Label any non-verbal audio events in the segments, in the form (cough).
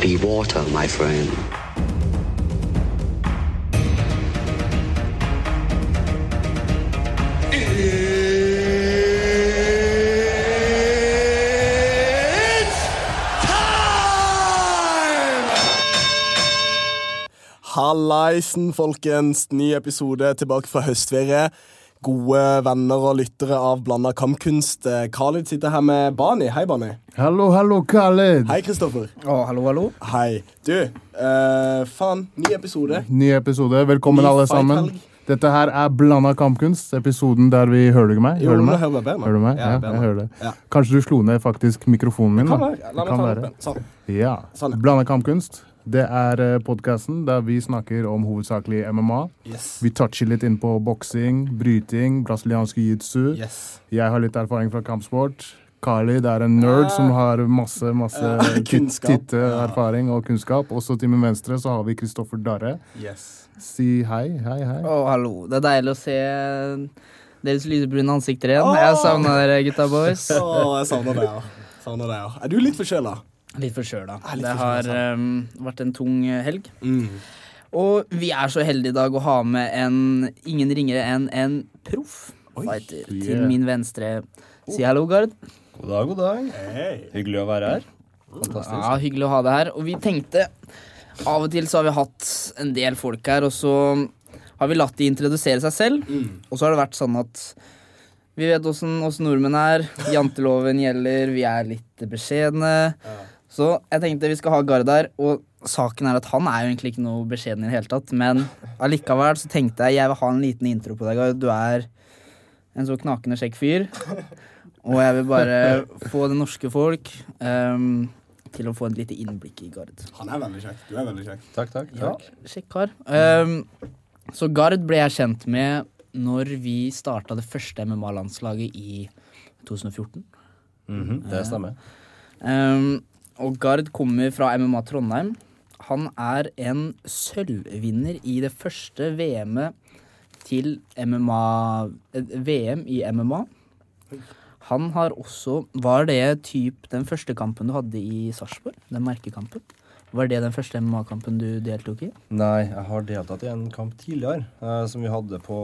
Be water, my friend. Hallaisen, folkens. Ny episode tilbake fra høstferie. Gode venner og lyttere av Blanda kampkunst. Eh, Khalid sitter her med Bani. Hei, Bani. Hallo, hallo, Khalid. Hei, Kristoffer. Oh, hallo, hallo. Hei. Du, uh, faen. Ny episode. Ny episode. Velkommen, Ny alle sammen. helg. Dette her er Blanda kampkunst, episoden der vi Hører du meg? Jo, Hører du meg? hører meg? bedre. Hører du meg? Ja, Ja, jeg hører det. Ja. Kanskje du slo ned faktisk mikrofonen min? Det Kan være. La meg ta det opp. Sånn. Ja. Sånn, ja. Blanda kampkunst. Det er podkasten der vi snakker om hovedsakelig MMA. Yes. Vi toucher litt inn på boksing, bryting, brasiliansk jiu-jitsu. yes. Jeg har litt erfaring fra kampsport. Carly det er en nerd Ah. som har masse masse (laughs) Titte, erfaring titteerfaring og kunnskap. Også til min venstre så har vi Kristoffer Darre. yes. Si hei, hei, hei. Å, hallo. Det er deilig å se deres lysebrune ansikter igjen. Jeg savner dere, gutta boys. Oh, jeg savner det, ja. Savner det, ja. Er du litt forkjøla? Litt forkjøla. Det har um, vært en tung eh, helg. Mm. Og vi er så heldige i dag å ha med en ingen ringere enn en proff fighter til min venstre. Si hallo, Gard. God dag, god dag. Hey. Hyggelig å være her. Fantastisk. Ja, Hyggelig å ha deg her. Og vi tenkte Av og til så har vi hatt en del folk her, og så har vi latt de introdusere seg selv. Mm. Og så har det vært sånn at vi vet åssen oss nordmenn er. Janteloven gjelder, vi er litt beskjedne. Så jeg tenkte vi skal ha Gard her. Og saken er at han er jo egentlig ikke noe beskjeden i det hele tatt. Men allikevel så tenkte jeg jeg vil ha en liten intro på deg, Gard. Du er en så knakende kjekk fyr. Og jeg vil bare få det norske folk um, til å få et lite innblikk i Gard. Han er veldig kjekk. Du er veldig kjekk. Takk, takk. Ja, kjekk kar. Um, så Gard ble jeg kjent med når vi starta det første MMA-landslaget i 2014. Mhm, det stemmer. Ehm, og Gard kommer fra MMA Trondheim. Han er en sølvvinner i det første VM-et til MMA VM i MMA. Han har også Var det typ den første kampen du hadde i Sarpsborg? Den merkekampen? Var det den første MMA-kampen du deltok i? Nei, jeg har deltatt i en kamp tidligere eh, som vi hadde på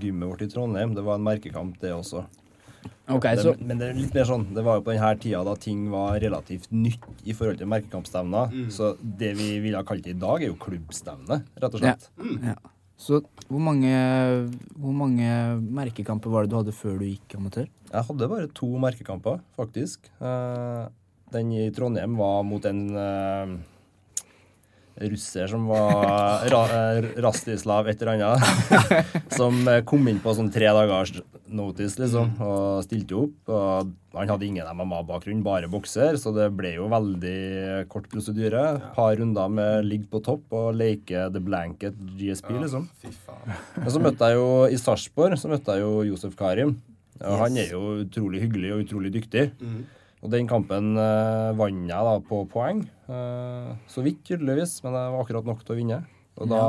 gymmet vårt i Trondheim. Det var en merkekamp, det også. Ok, det, så Men det er litt mer sånn, det var jo på denne tida da ting var relativt nytt i forhold til merkekampstevner. Så det vi ville ha kalt det i dag, er jo klubbstevne, rett og slett. Ja. Så hvor mange, hvor mange merkekamper var det du hadde før du gikk amatør? Jeg hadde bare to merkekamper, faktisk. Eh, den i Trondheim var mot en eh, russer som var ra, eh, Rastislav et eller annet. (laughs) som eh, kom inn på sånn tre dagers notice, liksom, og stilte opp. Og han hadde ingen MMA-bakgrunn, bare bokser, så det ble jo veldig kort prosedyre. Par runder med ligg på topp og leke the blanket GSP, liksom. Men så møtte jeg jo i Sarpsborg så møtte jeg jo Josef Karim. Og Han er jo utrolig hyggelig og utrolig dyktig. Og den kampen eh, vant jeg da på poeng. Eh, så vidt, tydeligvis, men det var akkurat nok til å vinne. Og da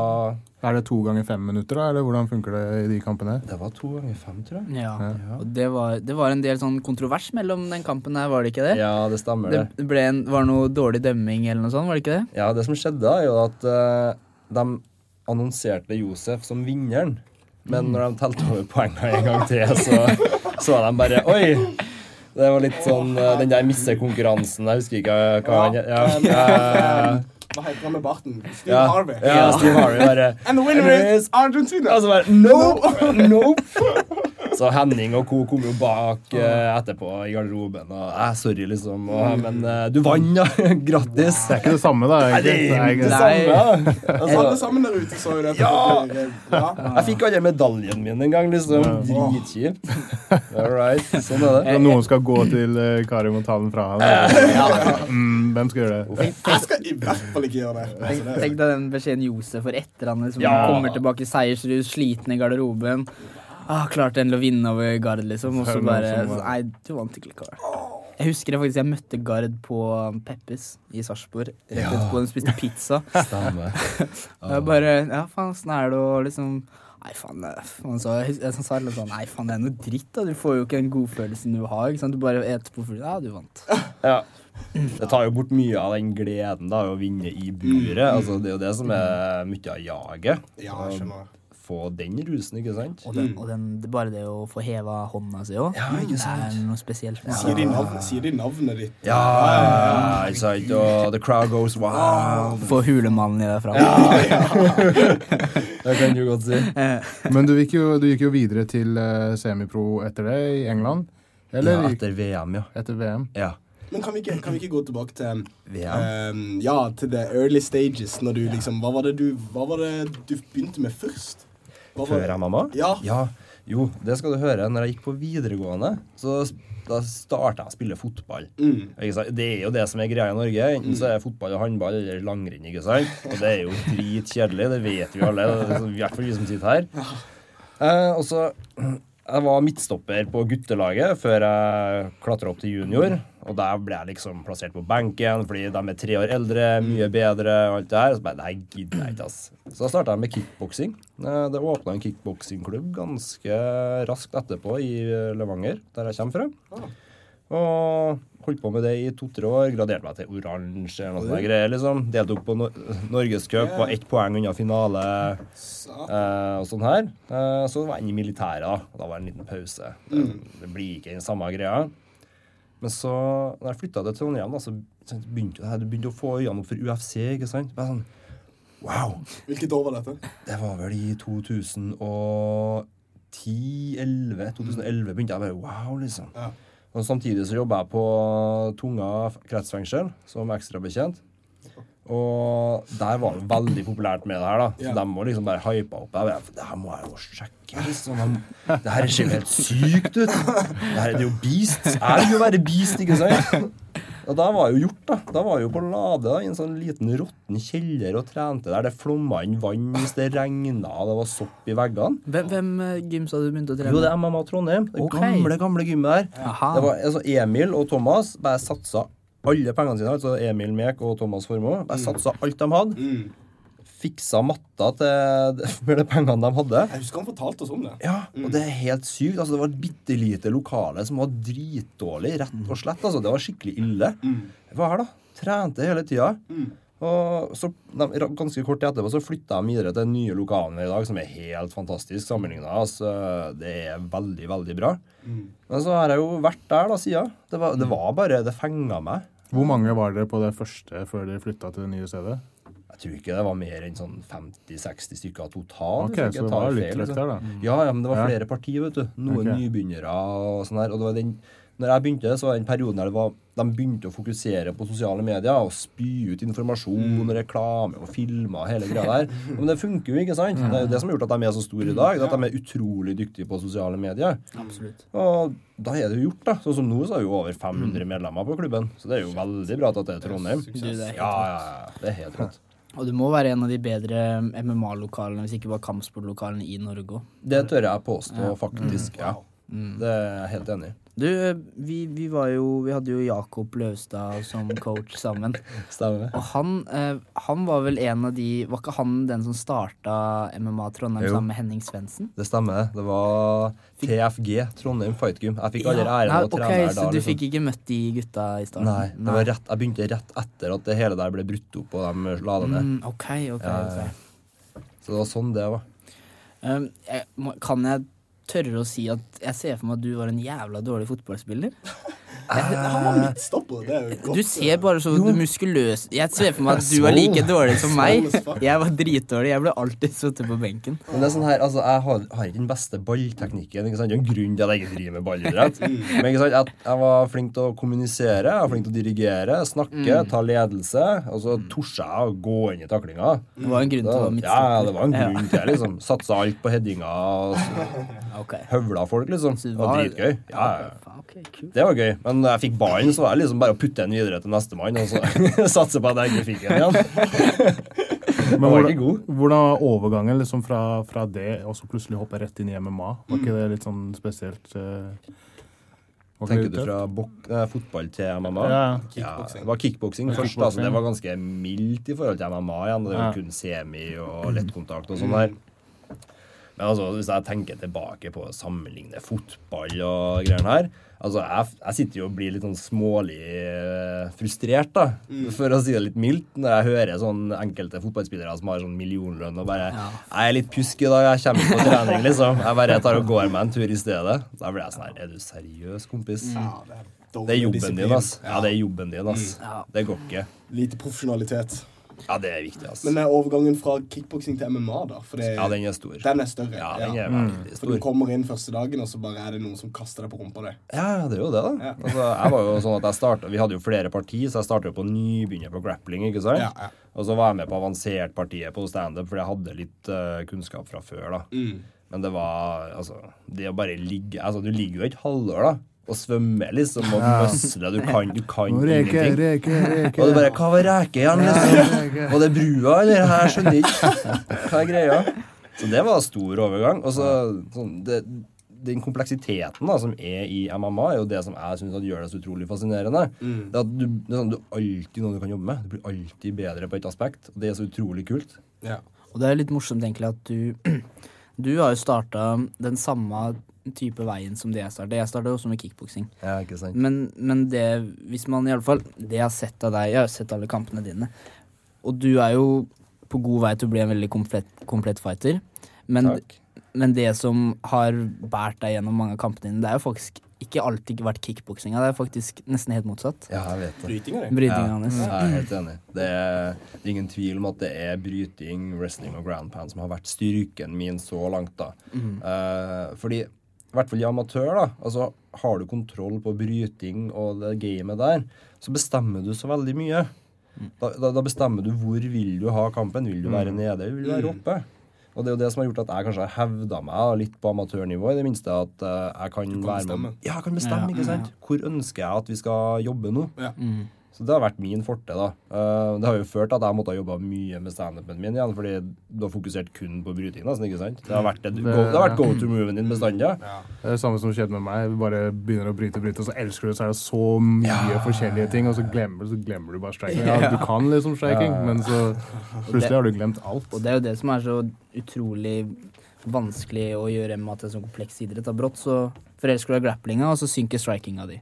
Er det to ganger fem minutter, da, eller hvordan funker det i de kampene? Det var to ganger fem, tror jeg. Ja. Og det var, det var en del sånn kontrovers mellom den kampen her, var det ikke det? Ja, det stemmer, Det det. ble en, var noe dårlig dømming eller noe sånt, var det ikke det? Ja, det som skjedde, da, er jo at eh, de annonserte Josef som vinneren. Men når de telte over poengene en gang til, så så var de bare Oi! Det var litt sånn eh, den der missekonkurransen. Jeg husker ikke hva han ja, ja, Hva heter han med barten? Steve ja, Harvey. ja, Steve Harvey bare And the winner is Argentina! Og så bare Nope! (laughs) Nope! Så Henning og co. kom jo bak eh, etterpå i garderoben. Og eh, sorry, liksom. Og, men eh, du vant, ja! (laughs) Grattis! Det er ikke det samme, da. Nei, det er ikke det Nei. samme. ja. Alle Altså, sammen der ute så jo det. Ja! jeg fikk aldri medaljen min en gang, liksom. Dritkjipt. All right. Sånn er det. Når noen skal gå til uh, Karim og ta den fra ham. Mm, hvem skal gjøre det? Jeg skal i hvert fall ikke gjøre det. Tenk, Altså, tenk deg den beskjeden Josef får etter han liksom, Ja. kommer tilbake i seiersrus, sliten i garderoben. Ah, klarte endelig å vinne over Gard, liksom. Og så bare Nei, du vant ikke likevel. Jeg husker jeg faktisk jeg møtte Gard på Peppes i Sarpsborg. Rett etterpå de spiste pizza. Stemme. Og jeg bare Ja, faen, åssen er det å liksom Nei, faen. eh, Han sa, jeg, jeg sa litt sånn Nei, faen, det er noe dritt, da. Du får jo ikke den godfølelsen du har. Ikke sant? Du bare eter på full Ja, du vant. Ja. Det tar jo bort mye av den gleden da, å vinne i buret. Altså, det er jo det som er mye av jaget. Ja, jeg skjønner. Få den rusen, ikke sant? Og, den, og den, det, bare det å få heva hånda si òg. Ja, ikke sant? Det er noe spesielt. Ja. Sier de, navn, sier de navnet ditt? Ja, ikke sant? Og the crowd goes wild. Få hulemannen i deg fram. (laughs) Det kan du godt si. Men du gikk jo, du gikk jo videre til eh, semipro etter det i England. Eller Ja, etter VM, ja. etter VM. Ja. Men kan vi ikke, kan vi ikke gå tilbake til ehm, Ja, til the early stages, når du liksom Hva var det du, hva var det du begynte med først? Før jeg mamma? Ja. Jo, det skal du høre. Når jeg gikk på videregående, så da starta jeg å spille fotball. Mm. Det er jo det som er greia i Norge. Enten så er fotball og håndball eller langrenn. ikke sant? Og det er jo dritkjedelig, det vet vi alle. det I hvert fall vi som sitter her. Eh, og så Jeg var midtstopper på guttelaget før jeg klatra opp til junior. Og der ble jeg liksom plassert på benken fordi de er tre år eldre, mye bedre og alt det her. Så bare, nei, gidder jeg ikke, ass. Så starta jeg med kickboksing. Eh, Det åpna en kickboksingklubb ganske raskt etterpå i Levanger, der jeg kommer fra. Og holdt på med det i to-tre år. Graderte meg til oransje eller noe sånt greier. liksom. Deltok på no Norgescup, var ett poeng unna finale eh, og sånn her. Eh, så var jeg inne i militæret, da. Og da var det en liten pause. Det, det blir ikke den samme greia. Men så, når jeg flytta til Trondheim, da, så begynte her, du begynte å få øynene opp for UFC. ikke sant? Bare sånn, Wow! Hvilket år var dette? Det var vel i 2010-11. 2011 begynte jeg bare Wow, liksom. Ja. Og Samtidig så jobba jeg på Tunga kretsfengsel som ekstrabetjent. Og der var det veldig populært med det her. da Så yeah. de må liksom bare hypa opp. Jeg vet, det her må jeg jo sjekke. liksom (laughs) Det her ser jo helt sykt ut. Det her er jo beast. Jeg vil jo være beast, ikke sant? Og da var jo gjort, da. Da var jeg jo på Lade da, i en sånn liten råtten kjeller og trente der. Det flomma inn vann hvis det regna og det var sopp i veggene. Hvem, hvem eh, gym sa du begynte å trene? Jo, det er MMA Trondheim. Det okay. gamle, gamle gymmet der. Aha. Det var, altså, Emil og Thomas bare satsa alle pengene sine, altså Emil Mek og Thomas Formoe. Bare satsa alt de hadde. Mm. Fiksa matta til (laughs) med de pengene de hadde. Jeg husker han fortalte oss om det. Ja, og det er helt sykt. Altså, det var et bitte lite lokale som var dritdårlig, rett og slett. Altså, det var skikkelig ille. Jeg var her, da. Trente hele tida. Og så, ganske kort etterpå så flytta de videre til nye lokalene i dag, som er helt fantastisk sammenligna. Altså, det er veldig, veldig bra. Men så har jeg jo vært der da siden. Det var, det var bare Det fenga meg. Hvor mange var dere på det første før dere flytta til det nye stedet? Jeg tror ikke det var mer enn sånn 50-60 stykker totalt. Okay, Så det var litt feil, liksom. der, da. Ja, ja, men det var Ja. flere partier, vet du. Noen okay. nybegynnere og sånn her. Og det var den, Når jeg begynte, så var den perioden der det var, de begynte å fokusere på sosiale medier og spy ut informasjon og reklame og filmer og hele greia der. (laughs) Men det funker jo, ikke sant? Det er jo det som har gjort at de er så store i dag. At de er utrolig dyktige på sosiale medier. Absolutt. Og da er det jo gjort, da. Sånn som nå så er det jo over 500 medlemmer på klubben. Så det er jo veldig bra at det er Trondheim. Det er Ja, ja, ja. Det er helt rått. (laughs) Og du må være en av de bedre MMA-lokalene, hvis ikke bare kampsportlokalene i Norge òg. Det tør jeg påstå, faktisk. Ja. Det er jeg helt enig i. Du, vi, vi var jo Vi hadde jo Jakob Løvstad som coach sammen. (laughs) Stemmer. Og han, eh, han var vel en av de Var ikke han den som starta MMA Trondheim Jo. sammen med Henning Svendsen? Det stemmer. Det var TFG, Trondheim Fight Gym. Jeg fikk aldri æren av å trene okay, der Så da. du liksom. fikk ikke møtt de gutta i starten? Nei, det var rett, jeg begynte rett etter at det hele der ble brutt opp, og de la det ned. Mm, ok, ok, Ja, okay. Så det var sånn det var. Um, jeg, kan jeg tørre å si at jeg ser for meg at du var en jævla dårlig fotballspiller? Han var midtstopper. Det er jo godt. Du ser bare så muskuløs Jeg ser for meg at du var like dårlig som meg. Jeg var dritdårlig. Jeg ble alltid sittet på benken. Men det er sånn her, altså, Jeg har, har ikke den beste ballteknikken. ikke sant? Det er en grunn til at jeg ikke driver med ballidrett. Men ikke sant? Jeg, jeg var flink til å kommunisere, jeg var flink til å dirigere, snakke, ta ledelse. Og så torde jeg å gå inn i taklinga. Det var en grunn til å ha være ja, det var en grunn til det. liksom. Satsa alt på headinga og s- (laughs) Ok. høvla folk, liksom. Så det Det var var- dritgøy. Ja, ja, Faen. Det var gøy. Men da jeg fikk ballen, så var det liksom bare å putte den videre til nestemann og så (laughs) satse på at jeg ikke fikk den igjen. (laughs) Men var hvordan, ikke god. hvordan var overgangen liksom fra, fra det og så plutselig hoppe rett inn i MMA? Var ikke det litt sånn spesielt? Uh, Tenker du fra bok eh, fotball til MMA? Ja. Ja, det var kickboksing først. da, så Det var ganske mildt i forhold til MMA igjen. Det var Ja. kun semi og lettkontakt og sånn der. Men altså, hvis jeg tenker tilbake på å sammenligne fotball og greiene her Altså, jeg, jeg sitter jo og blir litt sånn smålig eh, frustrert, da, for å si det litt mildt, når jeg hører sånn enkelte fotballspillere som har sånn millionlønn og bare 'Jeg er litt pjusk i dag, jeg kommer ikke på trening', liksom. Jeg bare tar og går meg en tur i stedet. Da blir jeg sånn her Er du seriøs, kompis? Ja, det, er Det er jobben din, ass. Ja, det er jobben din, ass. Ja. Det går ikke. Lite profesjonalitet. Ja, det er viktig, ass. Men er overgangen fra kickboksing til MMA, da? Det, Ja, den er stor. den er større. Ja, den er veldig For du kommer inn første dagen, og så bare er det noen som kaster deg på rumpa di. Ja, det er jo det, da. Ja. Altså, jeg var jo sånn at jeg startet, Vi hadde jo flere partier, så jeg starta på nybegynner på grappling. ikke sant? Ja, ja. Og så var jeg med på avansert-partiet på standup, fordi jeg hadde litt uh, kunnskap fra før. da. Mm. Men det var altså Det å bare ligge altså Du ligger jo et halvår da og svømmer, liksom, og møsler. Du kan, du kan Reke, ingenting. reke, reke. Og du bare Hva var reke igjen, liksom? Var det brua, eller? Her skjønner jeg ikke. Hva er greia? Så det var stor overgang. Og så sånn, det, Den kompleksiteten da, som er i MMA, er jo det som jeg syns gjør det så utrolig fascinerende. Det er at du, det er sånn, du alltid noe du kan jobbe med. Du blir alltid bedre på et aspekt. Og det er så utrolig kult. Ja. Og det er litt morsomt egentlig at du (clears throat) Du har jo starta den samme type veien som det jeg starta. Jeg starta også med kickboksing. Ja. Men, men det, hvis man i alle fall Det jeg har sett av deg, jeg har sett alle kampene dine, og du er jo på god vei til å bli en veldig komplett, komplett fighter. Men, men det som har båret deg gjennom mange av kampene dine, det er jo faktisk ikke alltid vært kickboksinga. Det er faktisk nesten helt motsatt. Ja, jeg vet det. Brytinga det. Brytinga hans. Jeg er helt enig. Det er, det er ingen tvil om at det er bryting, wrestling og groundpan som har vært styrken min så langt. da. Eh, fordi, i hvert fall i amatør, da, altså har du kontroll på bryting og det gamet der, så bestemmer du så veldig mye. Da, da, da bestemmer du hvor vil du ha kampen. Vil du være nede, eller vil du være oppe? Og det er jo det som har gjort at jeg kanskje har hevda meg litt på amatørnivå. i det minste at eh, jeg kan, kan være bestemme. med Ja, jeg kan bestemme, ikke sant? Hvor ønsker jeg at vi skal jobbe nå? Ja. Så det har vært min forte, da. Eh, det har jo ført til at jeg måtte ha jobba mye med standupen min igjen, fordi du har fokusert kun på bryting, nesten, ikke sant? Det har vært, et, go, det har vært go to moven din bestandig. Det er det samme som skjedde med meg. Vi bare begynner å bryte, bryte, og så elsker du det, så er det så mye forskjellige ting, og så glemmer, så glemmer du bare striking. Ja, du kan liksom striking, men så plutselig har du glemt alt. Og det er jo det som er så utrolig vanskelig å gjøre med at det er sånn kompleks idrett. Brått så forelsker du deg i grapplinga, og så synker strikinga di.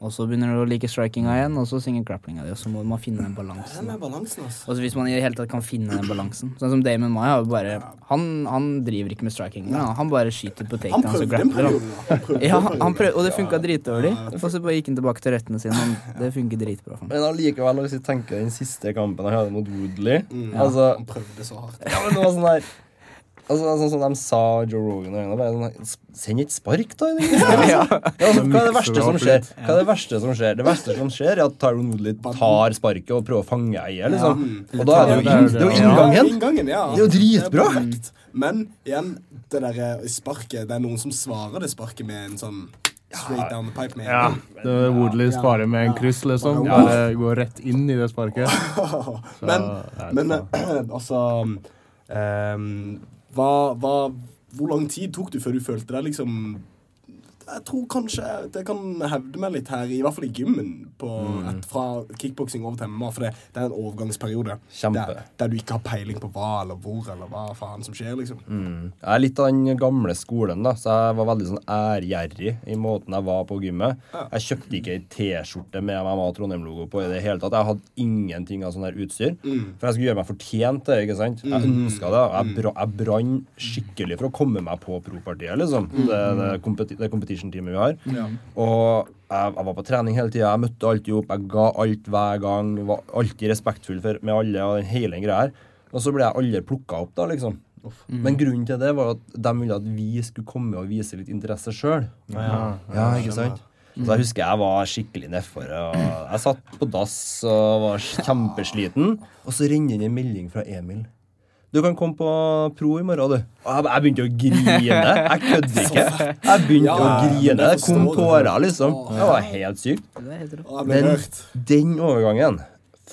Og så begynner du å like strikinga igjen, og så synker grapplinga di. Og så må man finne den balansen. balansen, altså. Og så hvis man i det hele tatt kan finne den balansen. Sånn som Damon May, bare Han, han driver ikke med striking Ja. Han, han bare skyter på Han takedowns og grappler. Han. Ja, Han prøvde han og det funka dritdårlig. Og så bare gikk han tilbake til røttene sine. og Det funker dritbra for ham. Men allikevel, hvis vi tenker den siste kampen jeg hadde mot Woodley Mm. altså, Han prøvde så hardt. ja, men det var sånn der Altså, sånn som de sa Joe Rogan og bare sånn, Send et spark, da. (laughs) Ja, altså, hva er det verste som skjer? Hva er Det verste som skjer Det verste som skjer, er at Tyron Woodley tar sparket og prøver å fange eier. Liksom. Og da er det jo, inn, det er jo inngangen. inngangen ja. Det er jo dritbra. Men igjen, det der sparket Det er noen som svarer det sparket med en sånn straight down the pipe. Med Ja, det er Woodley sparer med en kryss, liksom. Bare går rett inn i det sparket. (laughs) Men, ja, men eh, (clears throat) altså ehm, hva, hva, Hvor lang tid tok du før du følte deg liksom jeg tror kanskje det kan hevde meg litt her, i hvert fall i gymmen, på Mm. fra kickboksing over til MMA. For det, det er en overgangsperiode der, der du ikke har peiling på hva eller hvor eller hva faen som skjer, liksom. Jeg er litt av den gamle skolen, da, så jeg var veldig sånn ærgjerrig i måten jeg var på gymmet. Jeg kjøpte ikke ei T-skjorte med MMA Trondheim-logo på i det hele tatt. Jeg hadde ingenting av sånn her utstyr. For jeg skulle gjøre meg fortjent til det, ikke sant. Jeg ønska det. Jeg, bra, jeg brann skikkelig for å komme meg på pro-partiet, liksom. Det, det, kompeti det competition-teamet vi har. Og jeg, jeg var på trening hele tida. Jeg møtte alltid opp. Jeg ga alt hver gang. Var alltid respektfull for, med alle og den hele greia her. Og så ble jeg aldri plukka opp, da, liksom. Men grunnen til det var at de ville at vi skulle komme og vise litt interesse sjøl. Ja, ikke sant? Så jeg husker jeg var skikkelig nedfor. Jeg satt på dass og var kjempesliten. Og så renner det en melding fra Emil. Du kan komme på pro i morgen, du. Jeg, begynte å grine. Jeg (laughs) kødder ikke. Jeg begynte Ja, å grine. Det kom tårer, liksom. Det var helt sykt. Men den overgangen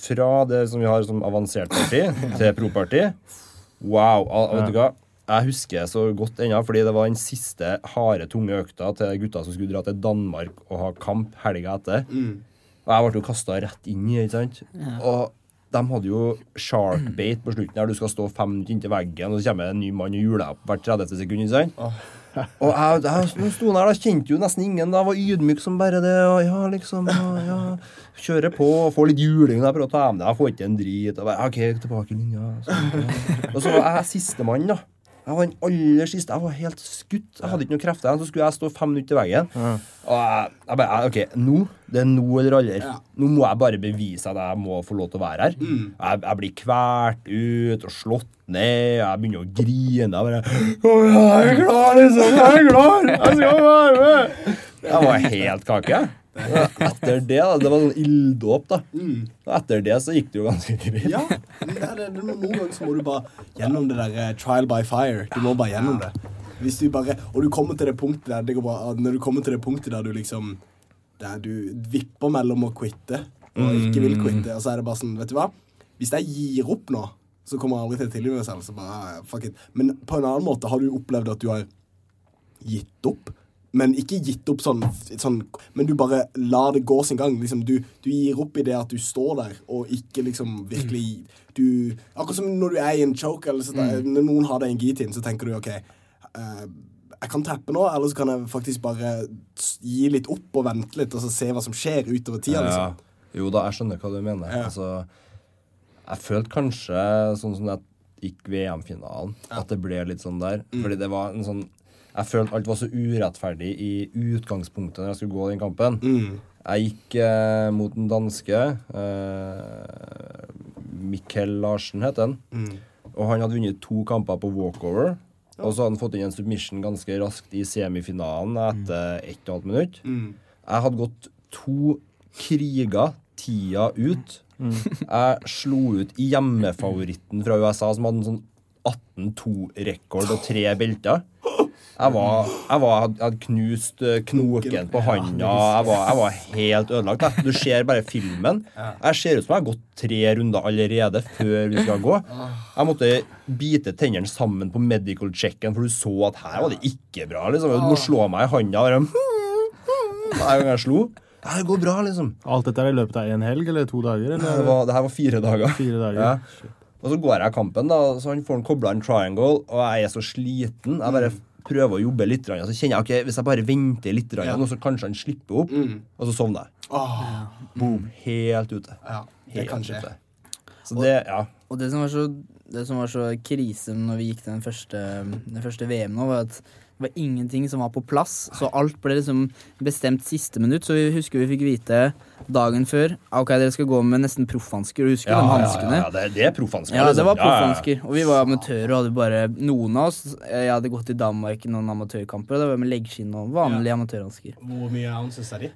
fra det som vi har som avansert parti, (laughs) til pro-parti Wow. al- Vet du hva? Jeg husker så godt ennå, fordi det var den siste harde, tunge økta til gutta som skulle dra til Danmark og ha kamp helga etter. Og jeg ble jo kasta rett inn i, ikke sant. Og de hadde jo sharkbait på slutten der du skal stå fem minutter inntil veggen, og så kommer det en ny mann og juler opp hvert 30. sekund. ikke sant? Og jeg, jeg sto der, da kjente jo nesten ingen. da, var ydmyk som bare det. og ja, liksom, og, ja, Kjører på og får litt juling. Jeg Prøver å ta med det. Jeg får ikke en drit. Og bare, OK, tilbake linja. Og så var jeg sistemann, da. Jeg var den aller siste. Jeg var helt skutt. Jeg hadde ikke noe krefter igjen. Så skulle jeg stå fem minutter til veggen. Og jeg, jeg bare OK, nå. Det er nå eller aldri. Nå må jeg bare bevise at jeg må få lov til å være her. Jeg, jeg blir kvalt ut og slått ned. Og jeg begynner å grine. Jeg bare jeg er klar, liksom! Jeg er klar! Jeg skal være med! Jeg var helt kake. Etter det, da, det var sånn ilddåp, da. Og etter det så gikk det jo ganske greit. Ja, det er det, noen ganger så må du bare gjennom det der eh, trial by fire. Du må bare gjennom det. Hvis du bare, og du kommer til det punktet der det går bra, Når du kommer til det punktet der du liksom Der du vipper mellom å quitte og ikke vil quitte, og så er det bare sånn Vet du hva? Hvis jeg gir opp nå, så kommer jeg aldri til å tilgi meg selv. Så bare, ah, fuck it. Men på en annen måte har du opplevd at du har gitt opp. Men ikke gitt opp sånn, sånn Men du bare lar det gå sin gang. Liksom, du, du gir opp i det at du står der, og ikke liksom virkelig du, Akkurat som når du er i en choke, eller så, når noen har deg i en gitin, så tenker du OK uh, jeg kan tappe nå, eller så kan jeg faktisk bare gi litt opp og vente litt, og så se hva som skjer utover tida. liksom. Jo da, jeg skjønner hva du mener. Ja. Altså, jeg følte kanskje, sånn som jeg gikk VM-finalen, at det ble litt sånn der. Mm. Fordi det var en sånn Jeg følte alt var så urettferdig i utgangspunktet når jeg skulle gå den kampen. Mm. Jeg gikk eh, mot den danske. Eh, Mikkel Larsen het han. Mm. Og han hadde vunnet to kamper på walkover. Og så hadde han fått inn en submission ganske raskt i semifinalen etter ett og et halvt minutt. Mm. Jeg hadde gått to kriger tida ut. (laughs) Jeg slo ut hjemmefavoritten fra USA, som hadde en sånn 18-2-rekord og tre belter. Jeg var, jeg var, jeg hadde knust eh, knoken på handa. Jeg var, jeg var helt ødelagt. Du ser bare filmen. Jeg ser ut som jeg har gått tre runder allerede før vi skal gå. Jeg måtte bite tennene sammen på medical checken, for du så at her var det ikke bra. liksom. Du må slå meg i handa. Bare, hver gang jeg slo. Ja, det går bra, liksom. Alt dette er i løpet av en helg eller to dager? Det, var, det her var fire dager. Fire dager. Ja. Og så går jeg kampen, da, så han får kobla en triangle, og jeg er så sliten. Jeg bare prøver å jobbe litt, og så kjenner jeg ok, hvis jeg bare venter litt, Ja. så kanskje han slipper opp, og så sovner jeg. Oh. Boom. Helt ute. ja, det Helt kan skje. Så det, ja. Og det som var så, det som var så krise når vi gikk den første, den første VM nå, var at Det var ingenting som var på plass, så alt ble liksom bestemt siste minutt. Så vi husker vi fikk vite dagen før Ok, dere skal gå med nesten proffhansker. Husker Ja, de hanskene? ja, det, det er proffhansker. Ja, det liksom. var Ja, ja, ja. proffhansker. Og vi var amatører og hadde bare Noen av oss Jeg hadde gått i Danmark i noen amatørkamper, og det var med leggskinn og vanlige amatørhansker. Hvor mye ounces er de?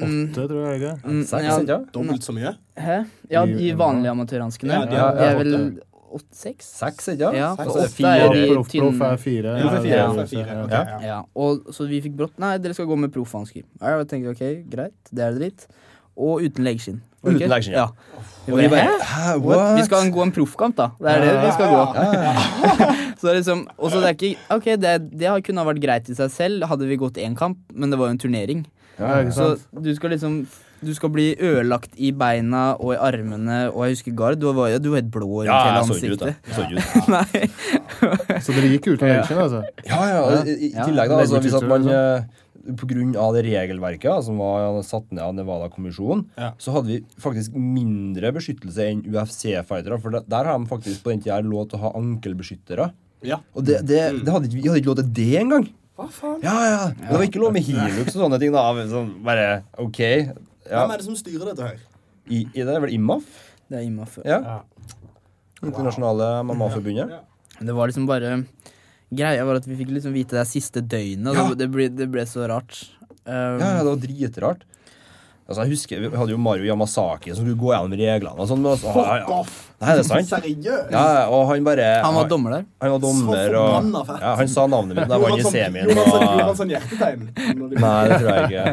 Åtte, tror jeg ikke. Mm, ja. Dobbelt så mye? Hæ? Ja, de vanlige amatørhanskene. Ja, de er- ja, vel åtte. åtte-seks? Seks, ikke sant? Ja, for det åtte er fire. de Proff, proff er fire. Ja, fire, Ja, fire. Okay, Ja. ja. Og så vi fikk brått Nei, dere skal gå med proffhansker. Ja, jeg tenkte ok, greit, det er dritt. Og uten leggskinn. Uten leggskinn, ja. ja. Og vi bare Hæ? What? Vi skal gå en proffkamp, da. Det er det vi skal gå. (laughs) så det liksom Og så det er ikke Ok, det, det har- kunne ha vært greit i seg selv, hadde vi gått én kamp, men det var jo en turnering. Ja, ikke Så du skal liksom Du skal bli ødelagt i beina og i armene, og jeg husker Gard, du var, jo var helt blå rundt Ja, hele ansiktet. så ut, da. så. (laughs) Så dere gikk uten (laughs) hensyn, altså? Ja, ja, og i, i tillegg da, altså, hvis at man Leggbeskyttelse, eh, av det regelverket som var satt ned av Nevada-kommisjonen, Ja. så hadde vi faktisk mindre beskyttelse enn UFC-fightere. For der, der har de faktisk på den tida lov til å ha ankelbeskyttere. Ja. Og det, det, det hadde, ikke- vi hadde ikke lov til det engang. Hva faen? Ja, ja. Det var ikke lov med Hilux og sånne ting. da sånn, Bare OK. Ja. Hvem er det som styrer dette her? I, i det er vel IMAF? Det er IMAF. Ja. Internasjonale mammaforbundet. Det var liksom bare Greia var at vi fikk liksom vite det siste døgnet. Ja. Det, det, ble, det ble så rart. Um, Ja, ja, det var dritrart. Altså, jeg husker, Vi hadde jo Mario Yamasaki som skulle gå gjennom reglene. og sånn. men altså, Fuck ja, ja. off! Nei, det er sant. Seriøst? Ja, og han bare Han var dommer der. Han var dommer, og ja, Han sa navnet mitt da jeg vant i semien. gjorde han sånn- Og... sånn hjertetegn? Nei, det tror jeg ikke.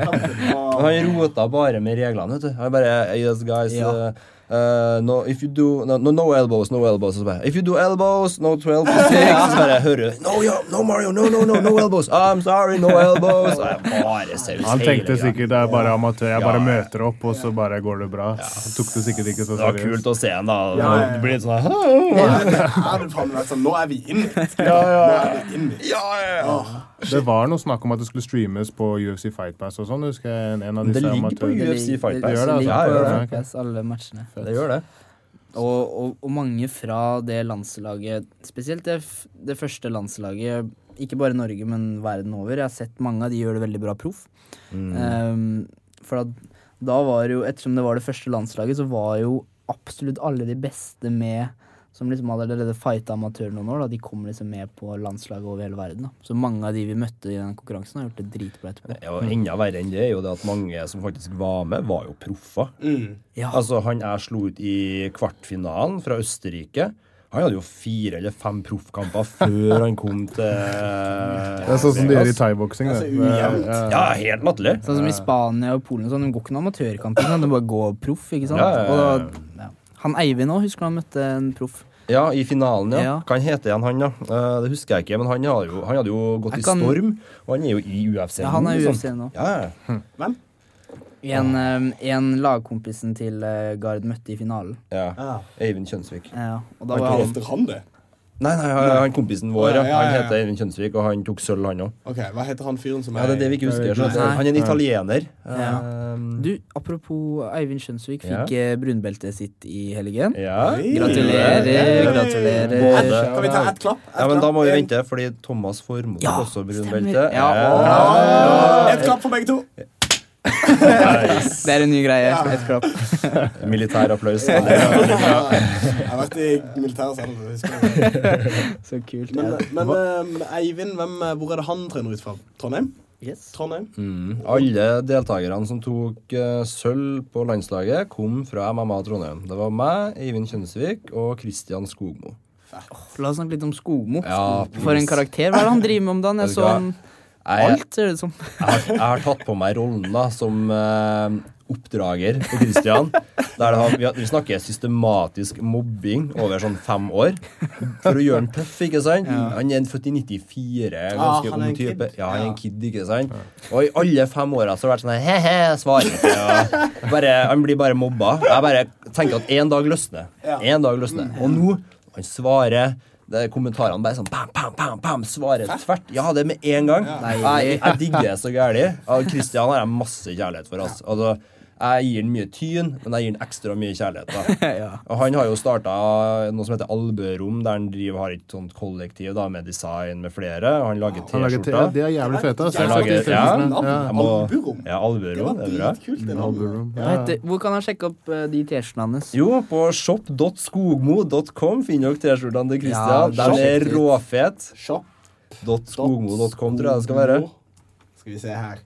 Men han rota bare med reglene. vet du Han bare Yes, guys. Ja. uh, uh, no, if you do no, no, elbows, no elbows. Så bare, if you do elbows, no 12 to 6. (laughs) Så bare hører du No, ja, no Mario, no, no, no, no elbows. I'm sorry, no elbows. Bare seriøst. Han tenkte sikkert det er bare amatør. Jeg bare Ja, ja. møter opp, og så bare går det bra. Så tok det sikkert ikke så Det var kult å se han, da. Ja, ja, ja. Det blir litt sånn (laughs) her sånn Nå er vi inne. Nå er vi inne. Ja, ja, ja. Det var noe snakk om at det skulle streames på UFC Fight Pass og sånn. husker jeg en, av Det disse ligger på. UFC Fight det, Pass. det, Gjør det, altså. Ja, ja, ja. Alle matchene. Det gjør det. Og, og, og mange fra det landslaget, spesielt det, f- det første landslaget, ikke bare Norge, men verden over. Jeg har sett mange av de gjør det veldig bra proff. Mm. Ehm, for da, da var det jo, ettersom det var det første landslaget, så var jo absolutt alle de beste med som liksom hadde allerede fighta amatører noen år. Da. De kom liksom med på landslaget over hele verden. Da. Så mange av de vi møtte i den konkurransen, har gjort det dritbra etterpå. Ja, og enda verre enn det er jo det at mange som faktisk var med, var jo proffer. Mm. Ja, Altså, han jeg slo ut i kvartfinalen fra Østerrike. Han hadde jo fire eller fem proffkamper før han kom til (laughs) Det er sånn som de gjør i thaiboksing. Det er det. Ja, helt latterlig. Sånn som i Spania og Polen sånn, de går ikke noen amatørkamper, de bare går proff, ikke sant? Ja, ja, ja. Han Eivind òg, husker han møtte en proff? Ja, i finalen, ja. Ja. Hva han heter igjen, han, da? Eh, det husker jeg ikke, men han hadde jo, han hadde jo gått Jeg i kan- storm, og han er jo i UFC Ja, han er i liksom. UFC nå. Ja, ja. Hvem? En, en lagkompisen til eh, Gard møtte i finalen. ja. Ja. Eivind Kjønsvik. Ja, og da var han han det? Nei, nei, han, han kompisen vår, Ja, ja. ja, Han heter Eivind Kjønsvik, og han tok sølv, han òg. Ok, Hva heter han fyren som er Ja, det er det vi ikke husker. Så Nei. han er en italiener. Ja. Um, Du, apropos Eivind Kjønsvik fikk eh, brunbeltet sitt i helgen. ja. Hey. Gratulerer, Hey. gratulerer. Både- Kan vi ta ett klapp? Et Ja, men da må vi vente, fordi Thomas Formoe Ja, også brunbelte. Ja, Ja. Et klapp for begge to. Det er en ny greie. Et klapp. (laughs) Militær applaus. Jeg har vært i militæret selv. (laughs) så kult. Men, men eh, Eivind, hvem, eh, hvor er det han trener ut fra? Trondheim? Yes. Trondheim? Mm. Alle deltakerne som tok uh, sølv på landslaget, kom fra MMA Trondheim. Det var meg, Eivind Kjønnesvik og Christian Skogmo. La oss snakke litt om Skogmo. Ja, For en karakter. Hva er det han driver med om dagen? Jeg så han alt, ser det ut som. (laughs) jeg, har, jeg har tatt på meg rollen da som eh, oppdrager for Christian. Der det har, vi, har, vi snakker systematisk mobbing over sånn fem år. For å gjøre han tøff, ikke sant? Han er født i 94, ganske Ah, han ung type. Ja, han er en kid, ikke sant? Og i alle fem åra så har det vært sånn he-he, svarer ikke. Bare, han blir bare mobba. Jeg bare tenker at en dag løsner. Ja. En dag løsner. Og nå, han svarer det er kommentarene bare sånn bam, bam, bam, bam, svarer tvert. Ja, det er med en gang. Jeg, jeg digger det så gæli. Kristian har jeg masse kjærlighet for. Altså. Altså, Jeg gir den mye tyn, men jeg gir den ekstra mye kjærlighet. da. (laughs) ja. Og han har jo starta noe som heter Albørom, der han driver, har et sånt kollektiv da, med design med flere. Og han lager T-skjorter. ja, T-skjorter. de er jævlig fete. Jeg lager- ja. T-skjortene. Ja. Jeg. Ja, Alburom. Det var Det er bra. dritkult. det hvor kan han sjekke opp eh, de T-skjortene hans? Jo, på shop.skogmo.com finner dere T-skjortene til Ja, Christian. De er shop. råfete. Shop. .skogmo.com tror jeg det skal være. Skal vi se her.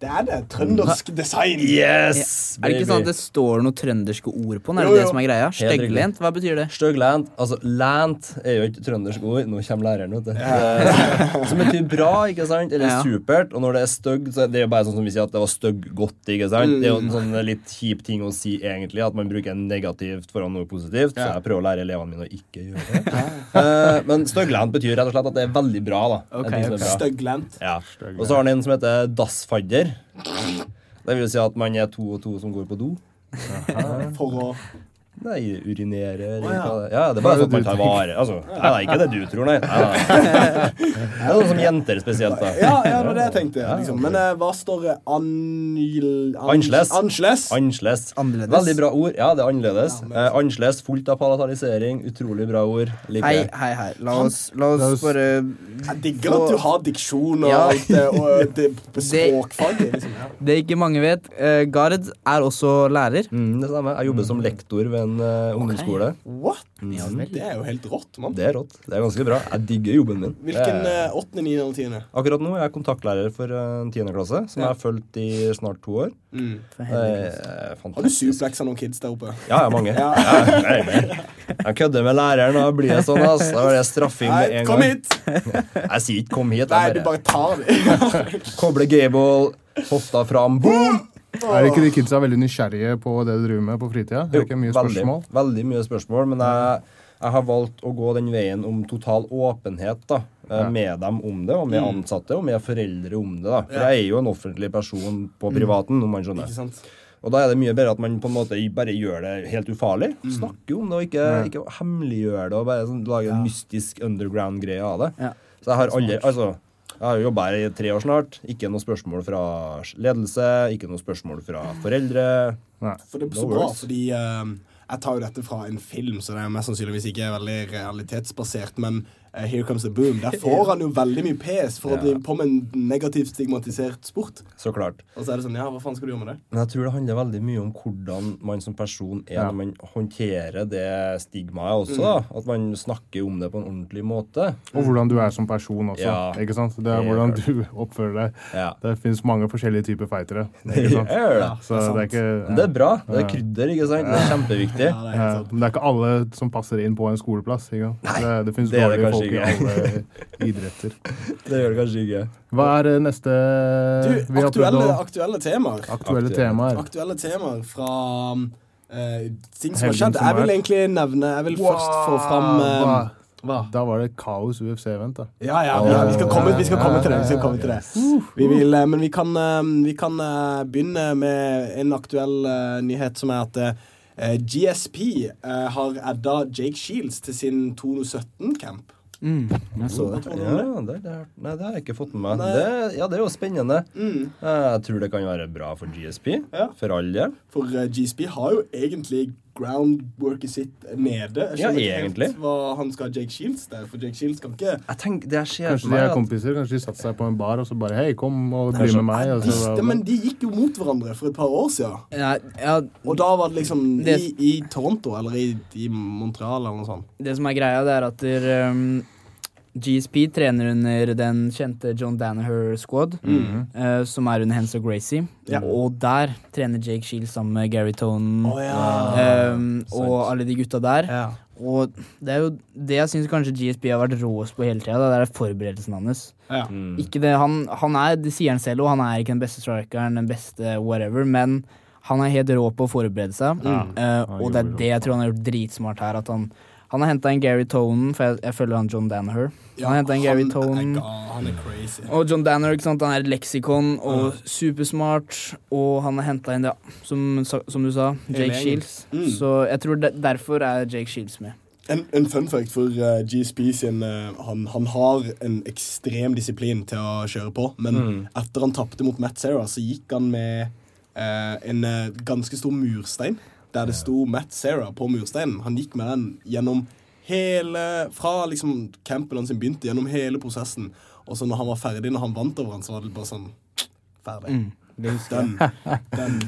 Det er det. Trøndersk design. Yes! Er det ikke sånn at det står noen trønderske ord på den? Er Jo, det jo. det som er greia? Stygglent, hva betyr det? Støglant. Altså, lant er jo ikke trøndersk ord. Nå kommer læreren, vet du. Ja. Som betyr bra, ikke sant? Eller Ja. supert. Og når det er støgg så er det jo bare sånn som vi sier at det var stygg godt, ikke sant? Det er jo en sånn litt kjip ting å si, egentlig, at man bruker negativt foran noe positivt. Så jeg prøver å lære elevene mine å ikke gjøre det. Eh, Men stygglent betyr rett og slett at det er veldig bra, da. Okay, Ok, ting som ok. bra. Støgglant. Ja. Og så har han en som heter dassfadder. Det vil si at man er to og to som går på do. For å Nei, urinere eller Å, ja. Ja, det er bare sånn at man tar vare. Altså, nei, nei, ikke det du tror, nei. nei, nei. (laughs) Det er noe som jenter spesielt, da. Ja, ja, det var det jeg tenkte. Liksom. Men eh, hva står det? Annerledes. Annerledes. Veldig bra ord. Ja, det er annerledes. Eh, Annerledes, fullt av palatalisering. Utrolig bra ord. Liker Hei, hei, hei. La oss, la La oss oss- bare Jeg digger at du har diksjon og Ja. alt det, og (laughs) det språkfaget. Liksom. Det ikke mange vet, eh, Gard er også lærer. Mm, det samme. Jeg jobber som lektor ved en eh, ungdomsskole. What? Ja. Det er jo helt rått, mann. Det er rått. Det er ganske bra. Jeg digger jobben min. Hvilken eh, åttende, niende eller tiende? Akkurat nå er jeg kontaktlærer for eh, en tiendeklasse, som jeg har fulgt i snart to år. Mm. Har du suplexa noen kids der oppe? Ja, jeg har mange. (laughs) Ja. nei, jeg, Jeg kødder med læreren, og blir det sånn, ass. Da var det straffing med en kom gang. hit! (laughs) Jeg sier ikke 'kom hit'. Nei, bare... du bare tar det. kobler gable, hofta fram, boom! (laughs) Er ikke de kidsa veldig nysgjerrige på det du driver med på fritida? Er det ikke mye veldig, spørsmål? veldig mye spørsmål, men jeg, jeg har valgt å gå den veien om total åpenhet da, eh, med dem om det, og med ansatte og med foreldre om det. da. For jeg er jo en offentlig person på privaten, om man skjønner. Ikke sant? Og da er det mye bedre at man på en måte bare gjør det helt ufarlig. Snakker om det, og ikke, ikke hemmeliggjør det, og bare sånn, lage en mystisk underground-greie av det. Ja. Så jeg har aldri Altså, jeg har jo jobba her i tre år snart. Ikke noe spørsmål fra ledelse, ikke noe spørsmål fra foreldre. For det er No så bra, worries. fordi uh, jeg tar jo dette fra en film, så det er mest sannsynligvis ikke veldig realitetsbasert, men Here Comes the Boom, der får han jo veldig mye pes for å Ja. drive på med en negativt stigmatisert sport. Så klart. Og så er det sånn, ja, hva faen skal du gjøre med det? Men jeg tror det handler veldig mye om hvordan man som person er Ja. når man håndterer det stigmaet også. Mm. At man snakker om det på en ordentlig måte. Og hvordan du er som person også. Ja. ikke sant? Det er hvordan du oppfører deg. Ja. Det finnes mange forskjellige typer fightere. Ikke (laughs) sant? Det. Så det er ikke Men det er bra. Det er krydder, ikke sant? Det er kjempeviktig. Ja, det er Ja, men det er ikke alle som passer inn på en skoleplass. Ikke? sant? det, det det er det dårlige kanskje folk i alle idretter. (laughs) Det gjør det kanskje ikke. Hva er eh, neste Du, vi har prøvd aktuelle, å- aktuelle temaer. aktuelle temaer? Aktuelle temaer fra uh, ting som har skjedd. Jeg vil egentlig nevne Jeg vil først få fram uh, Hva? Da var det kaos UFC-event, da. Ja, ja, vi, vi, skal komme, vi skal komme til det. Vi skal komme til det. Vi vil, eh, men vi kan, eh, vi kan eh, begynne med en aktuell eh, nyhet, som er at eh, GSP eh, har adda Jake Shields til sin 2017-camp. Mm, jeg så det. Ja, det, det, nei, det har jeg ikke fått med meg. Det, ja, det er jo spennende. Mm. Jeg tror det kan være bra for GSP. Ja. For all del. For uh, GSP har jo egentlig groundworket sitt nede. Jeg Ja, skjønner ikke helt hva han skal ha Jake Shields der, for Jake Shields kan ikke Jeg tenker, det skjer Kanskje de er kompiser, kanskje de satte seg på en bar og så bare Hei, kom og bli med meg. Og så, Visste, men de gikk jo mot hverandre for et par år siden. Ja, ja, Og da var det liksom Det- i, i Toronto eller i, i Montreal eller noe sånt. det som er greia, det er at der, um, GSP trener under den kjente John Danaher Squad, eh, som er under Hens og Gracie. Ja. Og der trener Jake Shields sammen med Gary Tonen ja. um, og alle de gutta der. Og det er jo det jeg syns kanskje GSP har vært råest på hele tida. Det er forberedelsen hans. Ja. Mm. Ikke det, han, han er, det sier han selv, og han er ikke den beste strikeren, den beste whatever, men han er helt rå på å forberede seg. Eh, og det er det jeg tror han har gjort dritsmart her. At han, han har henta en Gary Tonen, for jeg, jeg følger han John Danaher. Han har henta en Gary Tone Tonen. er, han er crazy. Og John Danner, ikke sant? han er et leksikon og supersmart. Og han har henta inn, ja, som, som du sa, Jake gjengen. Shields. Mm. Så jeg tror de, derfor er Jake Shields med. En, en fun fact for uh, GSP sin uh, han, han har en ekstrem disiplin til å kjøre på, men Mm. etter han tapte mot Matt Serra, så gikk han med uh, en eh, ganske stor murstein der det sto Matt Sarah på mursteinen. Han gikk med den gjennom hele Fra liksom campen hans begynte, gjennom hele prosessen. Og så når han var ferdig, når han vant over han, så var det bare sånn Ferdig. Den, (laughs) den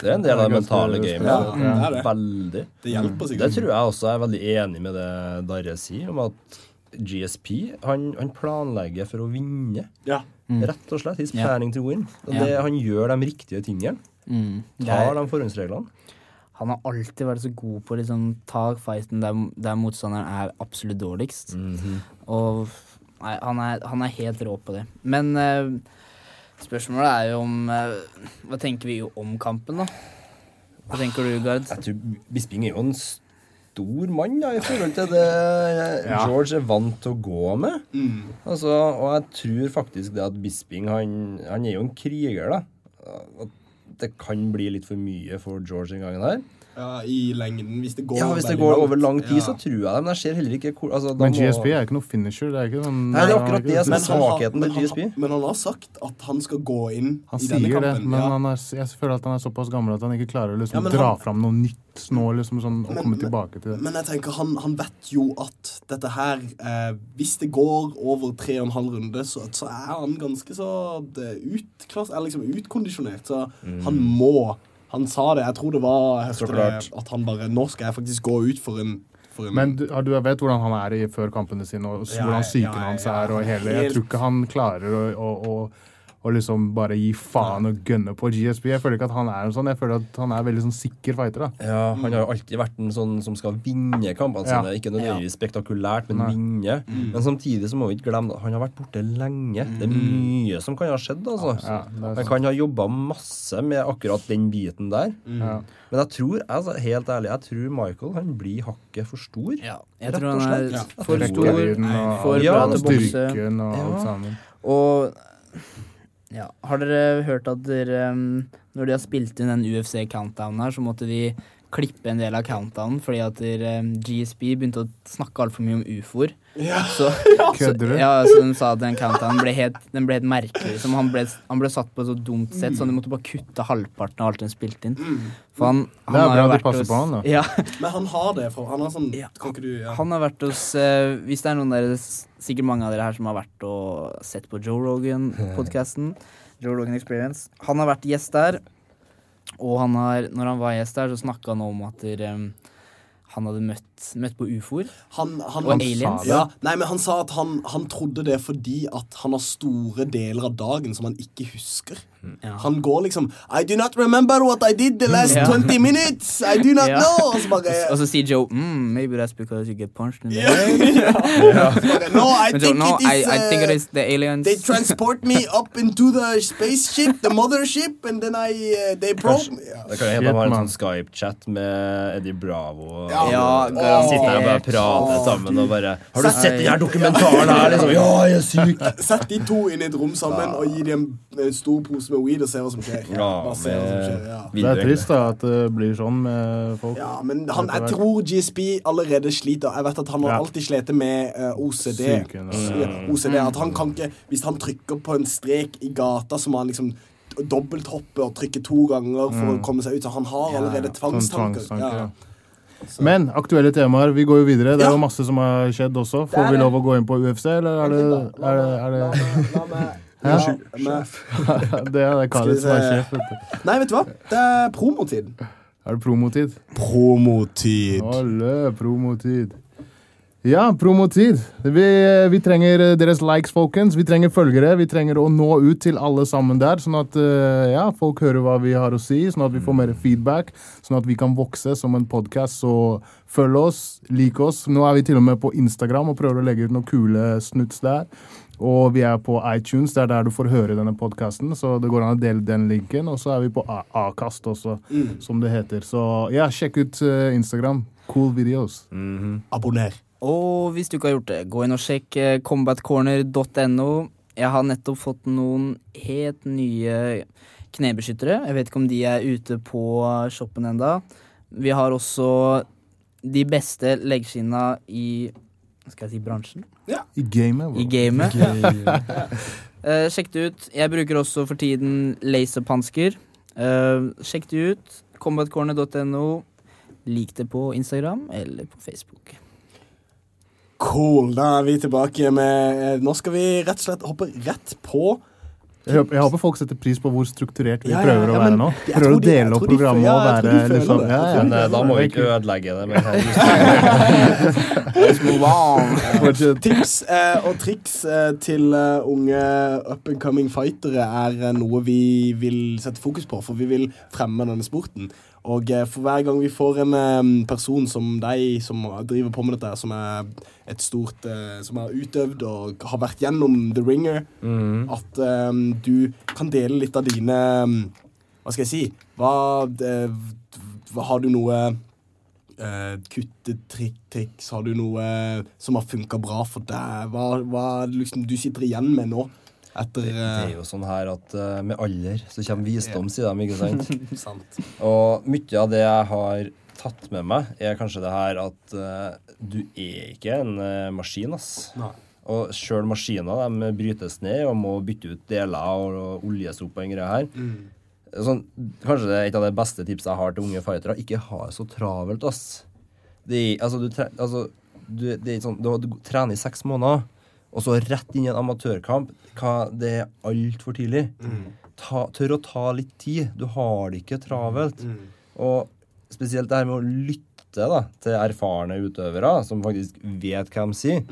Det er en del av det mentale gamet. Ja, det er det. Veldig. Det hjelper Det tror jeg også er veldig enig med det Darre sier, om at GSP han, han planlegger for å vinne. Ja. Rett og slett. He's planning yeah. to win. Og det, han gjør de riktige tingene. Mm. Tar de forhåndsreglene. Han har alltid vært så god på å liksom, ta fighten der, der motstanderen er absolutt dårligst. Og nei, han er, han er helt rå på det. Men eh, spørsmålet er jo om eh, Hva tenker vi jo om kampen, da? Hva tenker du, Gard? Jeg tror Bisping er jo en stor mann da, i forhold til det George er vant til å gå med. Mm. Altså, og jeg tror faktisk det at Bisping han, han er jo en kriger, da. At det kan bli litt for mye for George den gangen her. Ja, I lengden, hvis det går Ja, Hvis det går over lang tid, Ja. så tror jeg det. Men jeg ser heller ikke hvor altså, Men GSP er ikke noe finisher. Det er ikke noen, Nei, det er akkurat det som er Men han, har, svakheten han, GSP. men han har sagt at han skal gå inn Han i denne sier det, men ja. han er, jeg føler at han er såpass gammel at han ikke klarer å liksom Ja, dra han- fram noe nytt nå, liksom sånn, og Men- komme tilbake til det. Men jeg tenker, han, han vet jo at dette her eh, Hvis det går over tre og en halv runde, så, så er han ganske så utklass, er liksom utkondisjonert. Så han må Han sa det, jeg tror det var det, at han bare Nå skal jeg faktisk gå ut for en, for en Men du, du vet hvordan han er i, før kampene sine, og s- Ja, hvordan ja, ja, hans er. og hele. Jeg tror ikke han klarer å, å, å, å liksom bare gi faen og gønne på GSP. Jeg føler ikke at han er en sånn. Jeg føler at han er veldig sånn sikker fighter. da. Ja, Han har jo alltid vært en sånn som skal vinne kampene Ja. sine. Ikke nødvendigvis spektakulært, men Nei. vinne. Men samtidig så må vi ikke glemme at han har vært borte lenge. Det er mye som kan ha skjedd. altså. Ja, er Han kan ha jobba masse med akkurat den biten der. Ja. Men jeg tror, altså, helt ærlig, jeg tror Michael han blir hakket for stor. Ja, jeg tror han er for stor. Og for alt, bra og til å bokse. styrken og alt Ja. har dere hørt at dere um, Når de har spilt inn den UFC countdownen her, så måtte de klippe en del av countdownen fordi at der, um, GSP begynte å snakke altfor mye om ufoer. (laughs) Så, Kødder du? ja, så de sa at den countdownen ble helt, den ble helt merkelig. Som han, ble, han ble satt på et så dumt sett, så de måtte bare kutte halvparten av alt den spilte inn. For han, han Det er har bra du passer hos- på han, da. Ja, Men han har det, for han har sånn Ja. Kan ikke du ja. Han har vært hos eh, Hvis det er noen der, Sikkert mange av dere her som har vært og sett på Joe Rogan-podkasten. (laughs) Joe Rogan Experience. Han har vært gjest der. Og han har, når han var gjest der, så snakka han om at der, um, han hadde møtt, møtt på ufoer. Han, han, Og aliens. Ja, nei, men han sa at han, han trodde det fordi at han har store deler av dagen som han ikke husker. Ja. Han går liksom I do not remember what I did the last (laughs) Ja. 20 minutes. I do not Ja. know. Og så bare, Og så sier Joe mm, Maybe that's because you get punched in the head. (laughs) bare No, I Joe, think no, it is I, I think it uh, is the aliens. They transport me up into the spaceship, the mothership, and then I uh, they probe me. ja. Det kan hende han har en sånn Skype-chat med Eddie Bravo. Ja. Ja, og sitte her og bare prate sammen og bare Har du sett den her dokumentaren her? Liksom, ja, jeg er syk! (laughs) Sett de to inn i et rom sammen og gi dem en stor pose med weed og se hva som skjer. Ja, hva som skjer, ja. Det er trist da at det blir sånn med folk. Ja, men han, jeg tror GSP allerede sliter. Jeg vet at han har alltid slitt med eh, OCD. OCD. At han kan ikke Hvis han trykker på en strek i gata, så må han liksom dobbelthoppe og trykke to ganger for å komme seg ut. Så han har allerede Sånn tvangstanker. tvangstanker, Ja. Men aktuelle temaer. Vi går jo videre. Det er jo masse som har skjedd også. Får vi lov å gå inn på UFC, eller er det, er det, er det La (laughs) meg Ja. (laughs) Det er det Khaled som er sjef. vet. Nei, vet du hva? Det er promotid. Er det promotid? Promotid. Alle, promotid. Ja, promotid. Vi, vi trenger deres likes, folkens. Vi trenger følgere. Vi trenger å nå ut til alle sammen der, sånn at eh, ja, folk hører hva vi har å si, sånn at vi får mer feedback, sånn at vi kan vokse som en podkast. Så følg oss, lik oss. Nå er vi til og med på Instagram og prøver å legge ut noen kule snuts der. Og vi er på iTunes, det er der du får høre denne podkasten. Så det går an å dele den linken. Og så er vi på Akast også, som det heter. Så ja, sjekk ut eh, Instagram. Cool videos. Abonner. Og hvis du ikke har gjort det, gå inn og sjekk eh, combatcorner.no. Jeg har nettopp fått noen helt nye knebeskyttere. Jeg vet ikke om de er ute på shoppen enda. Vi har også de beste leggskinna i skal jeg si bransjen? I gamet. I gamet. uh, (laughs) sjekk det ut. Jeg bruker også for tiden laserpansker. Uh, sjekk det ut. Combatcorner.no. Lik det på Instagram eller på Facebook. Cool. Da er vi tilbake med eh, Nå skal vi rett og slett hoppe rett på Jeg håper, jeg håper folk setter pris på hvor strukturert vi Ja, ja, prøver ja, å være nå. Prøver å de- dele opp tror de programmet og være liksom det. ja, ja. Men eh, da må vi ikke ødelegge det med her. Let's move on. Fortsett. Tips eh, og triks eh, til uh, unge up and coming fightere er uh, noe vi vil sette fokus på, for vi vil fremme denne sporten. Og uh, for hver gang vi får en eh, person som deg, som driver på med dette, som er et stort uh, Som har utøvd og har vært gjennom The Ringer, at um, du kan dele litt av dine um, Hva skal jeg si? Hva, eh, hva Har du noe uh, kuttetriks? Har du noe som har funka bra for deg? Hva, hva liksom, du sitter igjen med nå? Etter Det er jo sånn her at uh, med alder så kommer visdom, sier de, ikke sant? eh, (laughs) Sant. Og mye av det jeg har tatt med meg, er kanskje det her at uh, du er ikke en uh, maskin, ass. Nei. Og sjøl maskiner de brytes ned og må bytte ut deler og, og oljes opp og en greie her. Sånn, kanskje det er et av de beste tipsene jeg har til unge fightere. Ikke ha det så travelt, ass. Det altså, du, tre, altså, du, det sånn, du, du trener i seks måneder, og så rett inn i en amatørkamp. Det er altfor tidlig. Ta, tør å ta litt tid. Du har det ikke travelt. Og spesielt det her med å lytte da, til erfarne utøvere som faktisk vet hva de sier.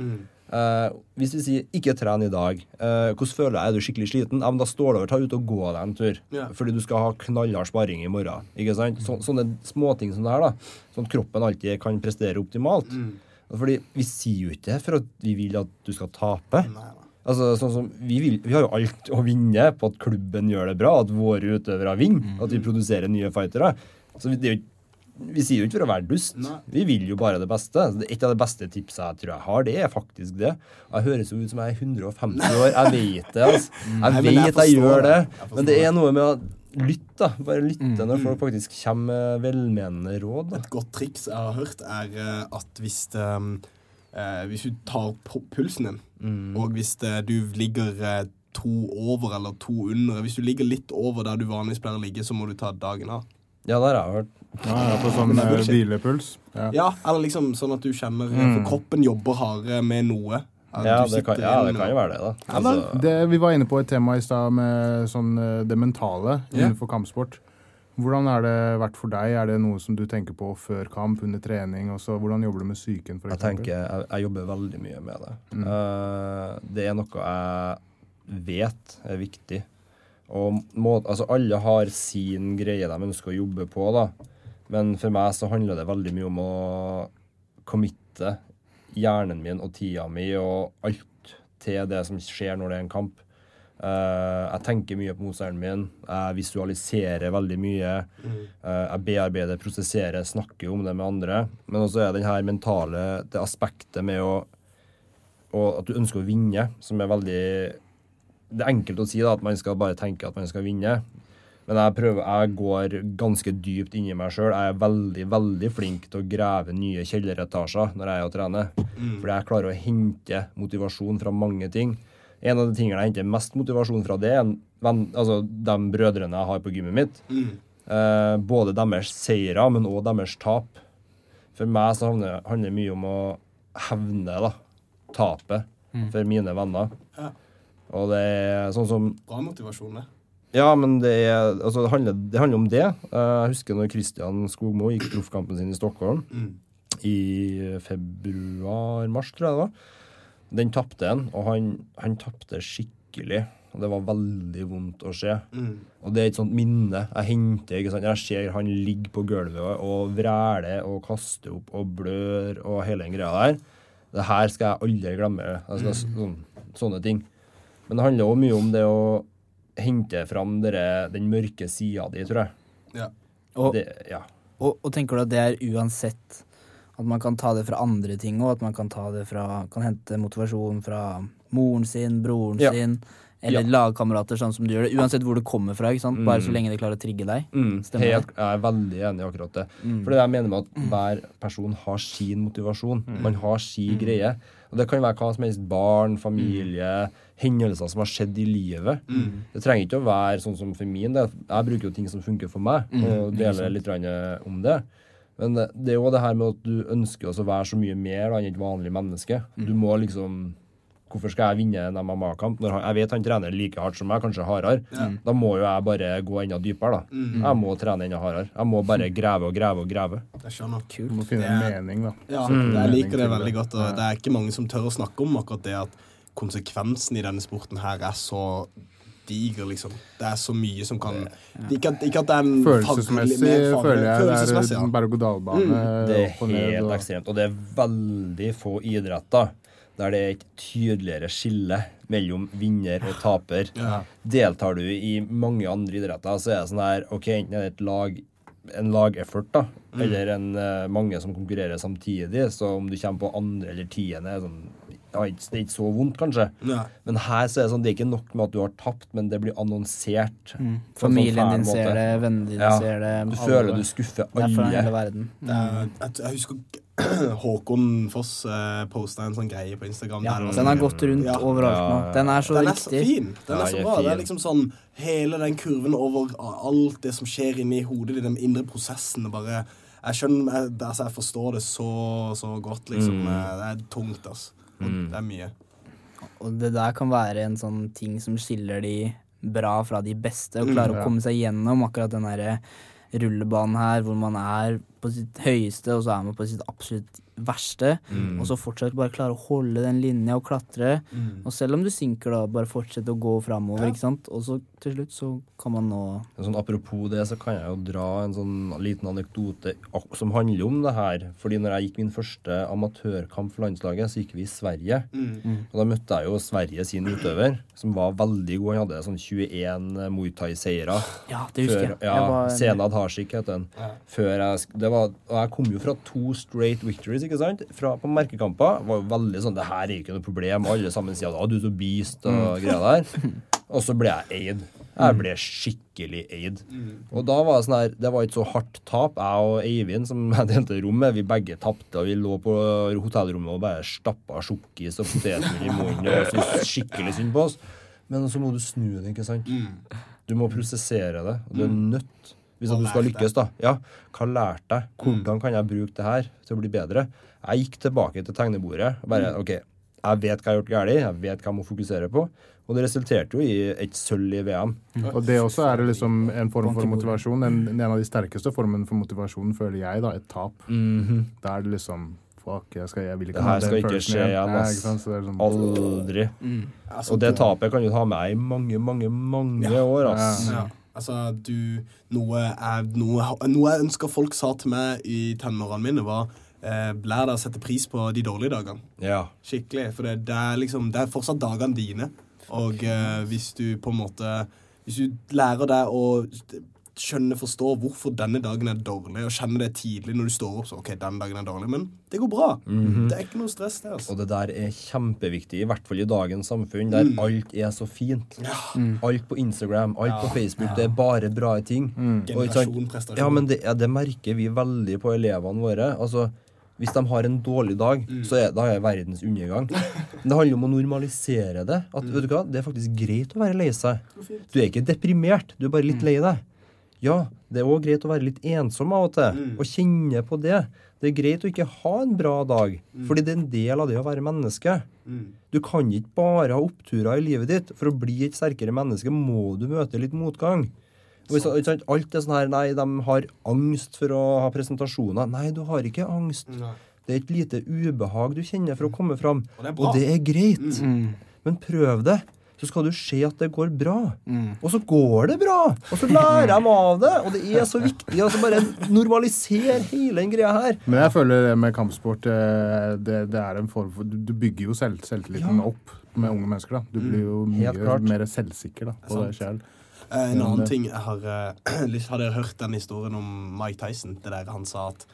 Eh, hvis vi sier 'ikke tren i dag', uh, hvordan føler jeg? Er du skikkelig sliten? Ja, men Da står det over ta ut og gå deg en tur. yeah. Fordi du skal ha knallhard sparring i morgen. Ikke sant? Så, sånne småting som det her, da. Sånn at kroppen alltid kan prestere optimalt. Fordi vi sier jo ikke det for at vi vil at du skal tape. Altså, sånn som, vi, vil, vi har jo alt å vinne på at klubben gjør det bra, at våre utøvere vinner, at vi produserer nye fightere. Så vi, det er jo, ikke- vi sier jo ikke for å være dust. Nei. Vi vil jo bare det beste. Et av de beste tipsa jeg tror jeg har, det er faktisk det. Jeg høres jo ut som jeg er (laughs) 150 år. Jeg vet det. altså. Jeg vet jeg jeg, gjør det. Men det er noe med å lytte. da. Bare lytte når folk faktisk kommer med velmenende råd. da. Et godt triks jeg har hørt, er eh, at hvis det, eh, Hvis du tar pulsen din, og hvis det, du ligger eh, to over eller to under Hvis du ligger litt over der du vanligvis pleier å ligge, så må du ta dagen av. Ja, det har jeg hørt. Ja, ja, på sånn eh, hvilepuls. Ja. Ja, eller liksom sånn at du kjenner For kroppen jobber hardere med noe. Ja, det kan, ja, det kan jo være det, da. Altså, Det, vi var inne på et tema i stad med sånn, eh, det mentale innenfor innenfor kampsport. Hvordan har det vært for deg? Er det noe som du tenker på før kamp, under trening? Også? hvordan jobber du med psyken, for Jeg tenker, jeg, jeg jobber veldig mye med det. Eh, det er noe jeg vet er viktig. Og må, altså alle har sin greie de ønsker å jobbe på, da. Men for meg så handler det veldig mye om å committe hjernen min og tida mi og alt til det som skjer når det er en kamp. Uh, jeg tenker mye på motstanderen min. Jeg visualiserer veldig mye. Eh, jeg bearbeider, prosesserer, snakker om det med andre. Men også er den her mentale det aspektet med å og at du ønsker å vinne, som er veldig Det er enkelt å si da, at man skal bare tenke at man skal vinne. Men jeg prøver, jeg går ganske dypt inni meg sjøl. Jeg er veldig veldig flink til å grave nye kjelleretasjer når jeg er og trener. Fordi jeg klarer å hente motivasjon fra mange ting. En av de tingene jeg henter mest motivasjon fra, det er venn, altså, de brødrene jeg har på gymmet mitt. Eh, både deres seire, men òg deres tap. For meg så handler det mye om å hevne da, tapet for mine venner. Ja. Og det er sånn som Bra motivasjon, det. Ja, men det, er, altså, det, handler, det handler om det. Jeg husker når Christian Skogmo gikk proffkampen sin i Stockholm i februar-mars, tror jeg det var. Den tapte han, og han, han tapte skikkelig. Og det var veldig vondt å se. Og det er et sånt minne jeg henter. ikke sant? Jeg ser han ligger på gulvet og vræler og kaster opp og blør og hele den greia der. Det her skal jeg aldri glemme. Jeg skal, mm. sånne ting. Men det handler også mye om det å hente fram dere, den mørke sida di, tror jeg. Ja. Og, Det, ja. og, og tenker du at det er uansett at man kan ta det fra andre ting òg? At man kan ta det fra Kan hente motivasjon fra moren sin, broren Ja. sin, Eller Ja. lagkamerater, sånn som du gjør det. Uansett hvor du kommer fra. ikke sant? Bare så lenge det klarer å trigge deg. Mm, helt, jeg er veldig enig i akkurat det. Mm. For det jeg mener med at hver person har sin motivasjon. Man har sin greie. Og det kan være hva som helst. Barn, familie, hendelser som har skjedd i livet. Det trenger ikke å være sånn som for min del. Jeg bruker jo ting som funker for meg, og deler litt om det. Men det det er jo det her med at du ønsker å være så mye mer da, enn et vanlig menneske. Du må liksom Hvorfor skal jeg vinne en MMA-kamp når han, jeg vet han trener like hardt som meg, kanskje hardere? Da må jo jeg bare gå enda dypere, da. Jeg må trene enda hardere. Jeg må bare grave og grave og grave. Jeg skjønner. Du må finne en mening, da. Ja, Mm. jeg liker det veldig godt. Og det er ikke mange som tør å snakke om akkurat det at konsekvensen i denne sporten her er så diger, liksom. Det er så mye som kan Ikke at, ikke at det er en Følelsesmessig faglig- føler jeg det er en berg-og-dal-bane. Det er helt og- ekstremt. Og det er veldig få idretter der det er et tydeligere skille mellom vinner og taper. Deltar du i mange andre idretter, så er det sånn her OK, enten er det et lag en lageffort, da, eller en, eh, mange som konkurrerer samtidig. Så om du kommer på andre eller tiende, er sånn, ja, det er ikke så vondt, kanskje. Ja. Men her så er det sånn, det er ikke nok med at du har tapt, men det blir annonsert. Mm. Familien sånn Familien fæl din måte. ser det, vennene dine Ja. ser det. Du alle. føler du skuffer Det er for hele verden. Mm. er, jeg, jeg husker (clears throat) Håkon Foss eh, posta en sånn greie på Instagram. Ja, den har gått rundt Ja. overalt nå. Den er så Den er riktig. fin. Den Ja, er så er bra. Det er liksom sånn hele den kurven over alt det som skjer inni hodet ditt, den indre prosessen. bare Jeg skjønner, jeg, altså jeg forstår det så, så godt, liksom. Mm. Det er tungt, altså. Mm. Det er mye. Og det der kan være en sånn ting som skiller de bra fra de beste, og klarer å ja. komme seg gjennom akkurat den derre rullebanen her, hvor man er på sitt høyeste, og så er man på sitt absolutt verste. Og så fortsatt bare klare å holde den linja og klatre. Og selv om du synker, da, bare fortsette å gå framover, ikke sant. Og så til slutt så kan man nå Sånn, apropos det, så kan jeg jo dra en sånn liten anekdote som handler om det her. Fordi når jeg gikk min første amatørkamp for landslaget, så gikk vi i Sverige. Og da møtte jeg jo Sverige sin utøver, som var veldig god. Han hadde sånn 21 Muay Thai-seire. Ja, det husker Før, jeg. ja, jeg var, Senad Hashik heter den. Før jeg, det var, og jeg kom jo fra to straight victories, ikke sant? Fra, på merkekamper. Var jo veldig sånn Det her er ikke noe problem. Alle sammen sier at du er så beast og greier der. (laughs) Og så ble jeg eid. Jeg ble skikkelig eid. Og da var det sånn her Det var ikke så hardt tap. Jeg og Eivind, som (laughs) jeg delte rom med, vi begge tapte, og vi lå på hotellrommet og bare stappa sjokkis og potetgull i munnen og syntes skikkelig synd på oss. Men så må du snu det, ikke sant? Du må prosessere det. Og du er nødt Hvis du skal lykkes, da. Ja, hva lærte jeg? Hvordan kan jeg bruke det her til å bli bedre? Jeg gikk tilbake til tegnebordet og bare OK, jeg vet hva jeg har gjort galt, jeg vet hva jeg må fokusere på. Og det resulterte jo i et sølv i VM. Og det også er liksom en form for motivasjon. En, en av de sterkeste formene for motivasjon, føler jeg, da. Et tap. Da er det liksom Fuck, jeg, skal, jeg vil ikke Det her ha den skal ikke følelsen skje igjen. Ja, sånn, Aldri. Altså, Og det tapet kan du ha med deg i mange, mange, mange år, ass. Ja. Altså, du Noe jeg, noe, noe jeg ønsker folk sa til meg i tenårene mine, var eh, Lær deg å sette pris på de dårlige dagene. Ja. Skikkelig. For det, det, er liksom, det er fortsatt dagene dine. Og eh, hvis du på en måte Hvis du lærer deg å skjønne, forstå hvorfor denne dagen er dårlig, og kjenne det tidlig når du står opp, så OK, denne dagen er dårlig, men det går bra. Det er ikke noe stress, det. altså. Og det der er kjempeviktig, i hvert fall i dagens samfunn, der alt er så fint. Alt på Instagram, alt på Facebook, det er bare bra ting. Og Generasjon, prestasjon. Ja, men det, ja, det merker vi veldig på elevene våre. Altså, hvis de har en dårlig dag, så er da er verdens undergang. Men det handler om å normalisere det. At, vet du hva, Det er faktisk greit å være lei seg. Du er ikke deprimert, du er bare litt lei deg. Ja, det er òg greit å være litt ensom av og til, og kjenne på det. Det er greit å ikke ha en bra dag, fordi det er en del av det å være menneske. Du kan ikke bare ha oppturer i livet ditt. For å bli et sterkere menneske må du møte litt motgang. Og hvis, ikke sant, alt er sånn her Nei, de har angst for å ha presentasjoner. Nei, du har ikke angst. Det er et lite ubehag du kjenner for å komme fram. Og det er. Og det er greit. Men prøv det. Så skal du se at det går bra. Og så går det bra. Og så lærer de av det. Og det er så viktig. Altså bare normalisere hele den greia her. Men jeg føler det med kampsport eh, det, det er en form for Du, du bygger jo selv, selvtilliten Ja. opp med unge mennesker. da. Du blir jo mye mer selvsikker da, på deg selv. Eh, En annen det- ting jeg har eh, (clears throat) Har dere hørt den historien om Mike Tyson? Det der han sa at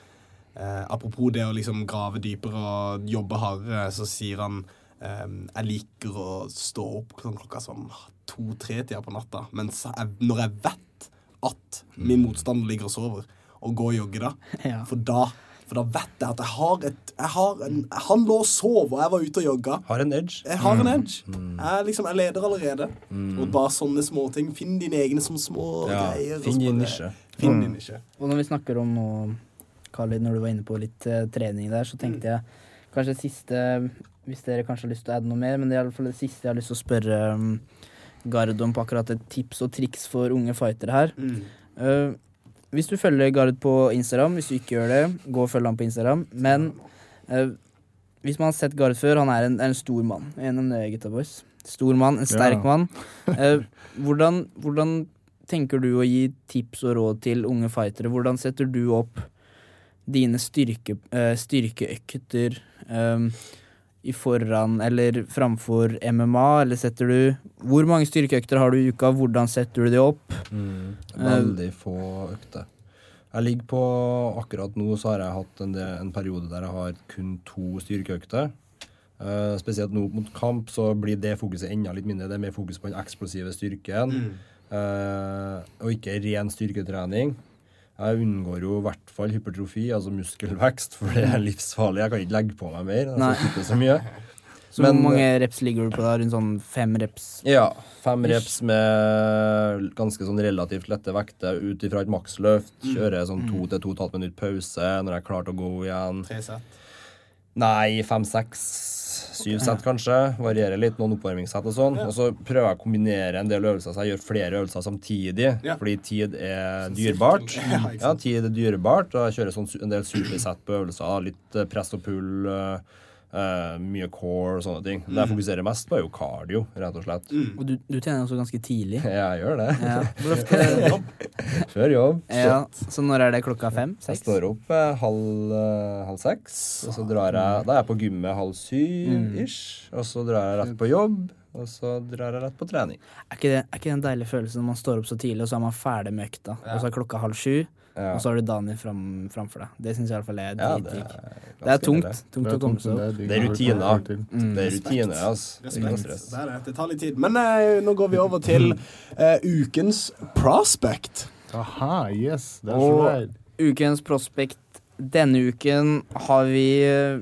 eh, Apropos det å liksom grave dypere og jobbe hardere, så sier han jeg liker å stå opp sånn klokka sånn to-tre-tida på natta. Mens jeg, når jeg vet at min motstander ligger og sover, og går og jogger da, (laughs) Ja. for da for da vet jeg at jeg har et jeg har en, Han lå og sov, og jeg var ute og jogga. Har en edge. Jeg har en edge. Jeg, liksom, jeg leder allerede. Og bare sånne småting. Finn dine egne som små Ja, greier. finn din nisje. Finn din nisje. Og når vi snakker om nå, Kali, når du var inne på litt uh, trening der, så tenkte jeg kanskje det siste Hvis dere kanskje har lyst til å adde noe mer, men det er i alle fall det siste jeg har lyst til å spørre um, Gard om på akkurat et tips og triks for unge fightere her. Eh, hvis du følger Gard på Instagram, hvis du ikke gjør det, gå og følg ham på Instagram. Men uh, hvis man har sett Gard før, han er en, en stor mann. En av gutta boys. Stor mann, en sterk Ja. mann. (laughs) Uh, hvordan, hvordan tenker du å gi tips og råd til unge fightere? Hvordan setter du opp dine styrke, eh, styrkeøkter um, i foran eller framfor MMA, eller setter du Hvor mange styrkeøkter har du i uka, hvordan setter du de opp? Mm. Veldig få økter. Jeg ligger på Akkurat nå så har jeg hatt en, del, en periode der jeg har kun to styrkeøkter. Uh, spesielt nå mot kamp så blir det fokuset enda litt mindre. Det er mer fokus på den eksplosive styrken. eh, og ikke ren styrketrening. Jeg unngår jo i hvert fall hypertrofi, altså muskelvekst, for det er livsfarlig. Jeg kan ikke legge på meg mer. Nei. Jeg ikke så mye. (laughs) Så Men- hvor mange reps ligger du på da? Rundt sånn fem reps? Ja. Fem reps med ganske sånn relativt lette vekter ut ifra et maksløft. Kjører sånn to til to og et halvt minutt pause når jeg er klar til å gå igjen. Tre sett. Nei, fem, seks, syv sett kanskje. Varierer litt. Noen oppvarmingssett og sånn. Og så prøver jeg å kombinere en del øvelser, så jeg gjør flere øvelser samtidig. Fordi tid er dyrebart. (laughs) Ja, tid er dyrebart, og jeg kjører sånn en del supersett på øvelser. Litt eh, press og pull. eh, eh, mye core og sånne ting. Det jeg fokuserer mest på, er jo cardio, rett og slett. Og du, du trener også ganske tidlig. (laughs) Jeg gjør det. Ja. Hvor ofte? (laughs) Før jobb. ja. Så når er det klokka fem? Jeg står opp eh, halv, eh, halv seks, og så drar jeg Da er jeg på gymmet halv syv ish. Og så drar jeg rett på jobb, og så drar jeg rett på trening. Er ikke, det, er ikke det en deilig følelse når man står opp så tidlig, og så er man ferdig med økta, og så er klokka halv sju, Ja. og så har du Daniel fram, framfor deg? Det syns jeg i hvert fall er Ja, det er, Det er tungt. Tungt Det er å komme seg opp. Det er rutiner. få. Det er rutiner, altså. Er Respekt. Det, er det. det tar litt tid. Men eh, nå går vi over til (laughs) eh, ukens prospect. Aha, yes, that's Og- right. Ukens prospect denne uken har vi eh,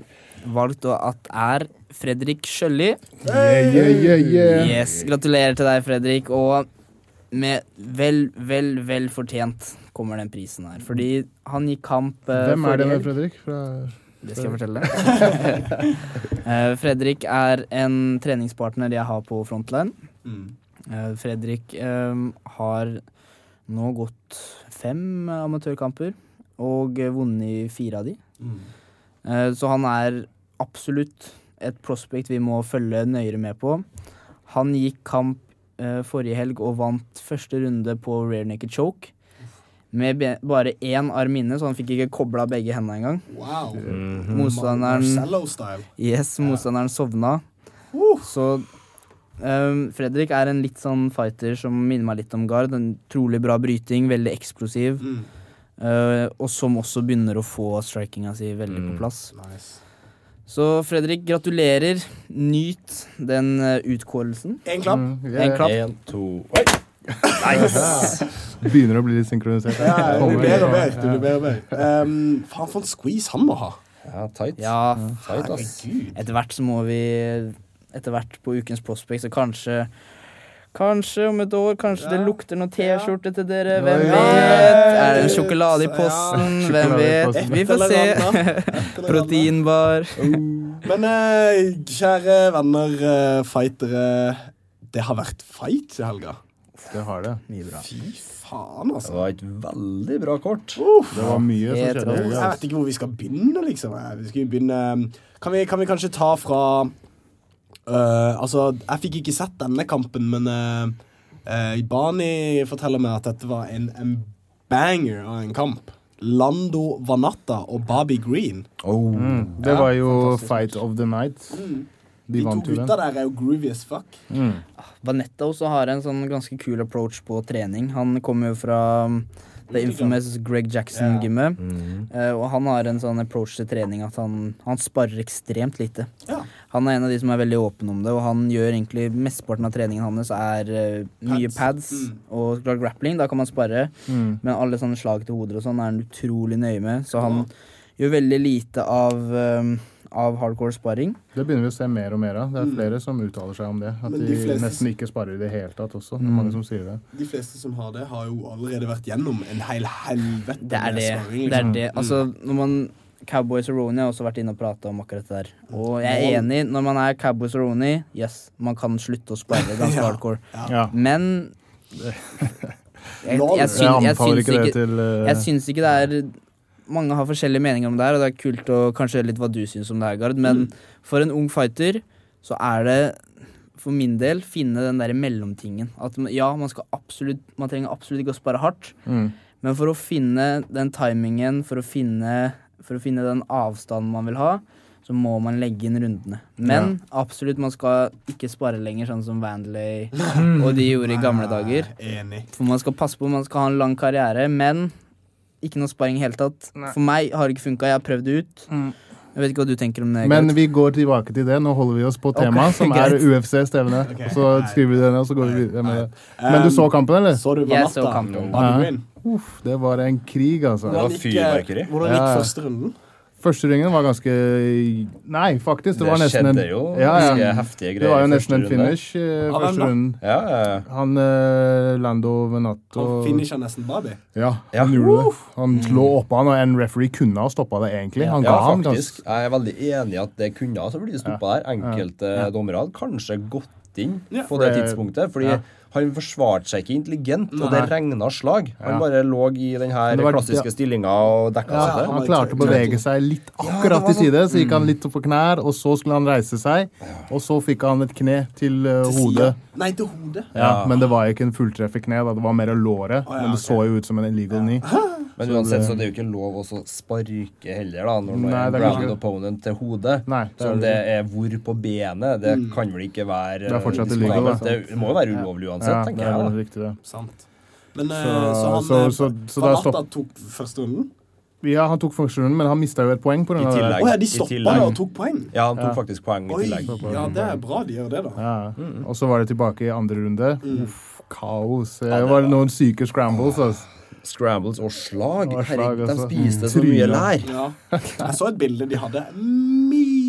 valgt å- at er Fredrik Sjølli. Hey, yeah, yeah, yeah. Yes, Gratulerer til deg, Fredrik. Og med vel, vel, vel fortjent kommer den prisen her. Fordi han gikk kamp uh, Hvem er det med. Fredrik? Fra Det skal jeg fortelle. (laughs) Eh, Fredrik er en treningspartner jeg har på Frontline. Eh, Fredrik eh, har nå gått fem amatørkamper og vunnet fire av de. Eh, så han er absolutt et prospect vi må følge nøyere med på. Han gikk kamp forrige helg og vant første runde på rear naked choke. Med be bare én arm inne, så han fikk ikke kobla begge hendene engang. Wow. Motstanderen -hmm. Motstanderen Yes, motstanderen sovna. Så um, Fredrik er en litt sånn fighter som minner meg litt om Gard. En trolig bra bryting, veldig eksplosiv. Mm. Uh, og som også begynner å få strikinga si veldig på plass. Nice. Så Fredrik, gratulerer. Nyt den eh, utkårelsen. En klapp. Mm, En yeah. klapp. En, to Oi! Nice! (laughs) Begynner å bli litt synkronisert. Ja, det blir mer bedre og bedre. Det blir bedre og bedre. Um, faen, for en squeeze han må ha. Ja, tight. Ja, tight ass. Herregud. etter hvert så må vi Etter hvert på ukens prospect, så kanskje Kanskje om et år, kanskje det lukter noen T-skjorte til dere. Ja, Hvem vet? Er det en sjokolade i posten? Hvem vet? Vi får se. (laughs) Proteinbar. Men eh, kjære venner, eh, fightere. Det har vært fight i helga. Det har det. Mye bra. Fy faen, altså. Det var et veldig bra kort. Det var mye som skjedde. Jeg vet ikke hvor vi skal begynne, liksom. Eh, Vi skal begynne Kan vi, kan vi kanskje ta fra eh, Altså, jeg fikk ikke sett denne kampen, men uh, Bani forteller meg at dette var en, en banger av en kamp. Lando Vanatta og Bobby Green. Oh. Mm, det Ja, var jo fantastisk fight of the night. De, De to gutta der er jo groovy as fuck. Mm. Vanetta også har en sånn ganske kul approach på trening. Han kommer jo fra um, Det infamous Greg Jackson-gymmet. Eh, og han har en sånn approach til trening at han, han sparer ekstremt lite. Ja. Han er en av de som er veldig åpen om det, og han gjør egentlig mesteparten av treningen hans er uh, mye Pads. pads Mm. og klar, grappling. Da kan man spare. Men alle sånne slag til hoder og sånn er han utrolig nøye med, så han gjør veldig lite av, um, av hardcore sparring. Det begynner vi å se mer og mer av. Det er flere som uttaler seg om det. At Mm. De, de fleste- nesten ikke sparer i det hele tatt også. Det er mange som sier det. De fleste som har det, har jo allerede vært gjennom en hel helvete Det er med det. svaring, det, er liksom. det. Altså, når man Cowboys og Roney har også vært inne og prata om akkurat det der. Og jeg er enig. Når man er Cowboys og Roney, yes, man kan slutte å spare ganske (laughs) Ja. hardcore. Ja. Men (laughs) jeg, jeg, syns, jeg, syns ikke eh, jeg syns ikke det er Mange har forskjellige meninger om det her, og det er kult å kanskje høre litt hva du syns om det her, Gard. Men for en ung fighter så er det for min del finne den der mellomtingen. At ja, man skal absolutt Man trenger absolutt ikke å spare hardt. mm. Men for å finne den timingen, for å finne, for å finne den avstanden man vil ha, så må man legge inn rundene. Men absolutt, man skal ikke spare lenger, sånn som Vandley og de gjorde i gamle dager. Enig. For man skal passe på, man skal ha en lang karriere, men ikke noe sparing i hele tatt. For meg har det ikke funka, jeg har prøvd det ut. Jeg vet ikke hva du tenker om det. Men godt. vi går tilbake til det. Nå holder vi oss på temaet, som (laughs) er UFC-stevne. Okay, Så skriver vi det ned, og så går vi videre med det. Men du så kampen, eller? Så du Jeg Vanatta? så kampen. Bobby Ja. Green? Uff, det var en krig, altså. var Hvordan gikk, eh, fyrverkeri. Hvordan gikk ja. første runden? Første ringen var ganske Nei, faktisk. Det, Det var nesten en skjedde jo ja, ja. heftige Det var jo nesten en finish eh, første runden. Ja, ja, ja. Han eh, Lando Venato Han finisha nesten baby Ja, Ja. han gjorde det. Han slo oppå han, og en referee kunne ha stoppa det, egentlig. Han ga ham faktisk. Jeg er veldig enig i at det kunne ha blitt stoppa der. Enkelte dommere hadde kanskje gått inn Ja. på det det- tidspunktet. Fordi ja. Han forsvarte seg ikke intelligent, og det Nei. regna slag. Han Ja. bare lå i den her var- klassiske ja. stillinga og dekka ja, seg til. Han klarte å bevege seg litt akkurat var til side, så gikk sånn. han litt opp på knær, og så skulle han reise seg, og så fikk han et kne til uh, Til hodet. Nei, til hodet. Ja, Ja. Men det var ikke en fulltreff i kne, da. det var mer låret. Ja, Men det så jo ut som en illegal knee. Men Så uansett, det- så det er jo ikke lov å så sparke heller, da, når man Nei, det er grounded ikke- opponent til hodet. Nei, det om det det er hvor på benet, det kan vel ikke være Det er fortsatt eh, illegal, da. Det må jo være ulovlig uansett, Ja, det tenker er jeg. Det er riktig, det. Sant. Men eh, Så- så, han så- eh, så- så da tok første runden? Ja, han tok første runden, men han mista jo et poeng på I av det. tillegg. Oh, ja, de I stoppa og tok poeng? Ja, han tok Ja. faktisk poeng i tillegg. ja, det er bra de gjør det, da. Ja. Og så var det tilbake i andre runde. Mm. Uff, kaos. Det var noen syke scrambles. Altså. Scrambles og slag. Og slag, Herregud, de spiste så mye lær. Ja. Jeg så et bilde. De hadde mye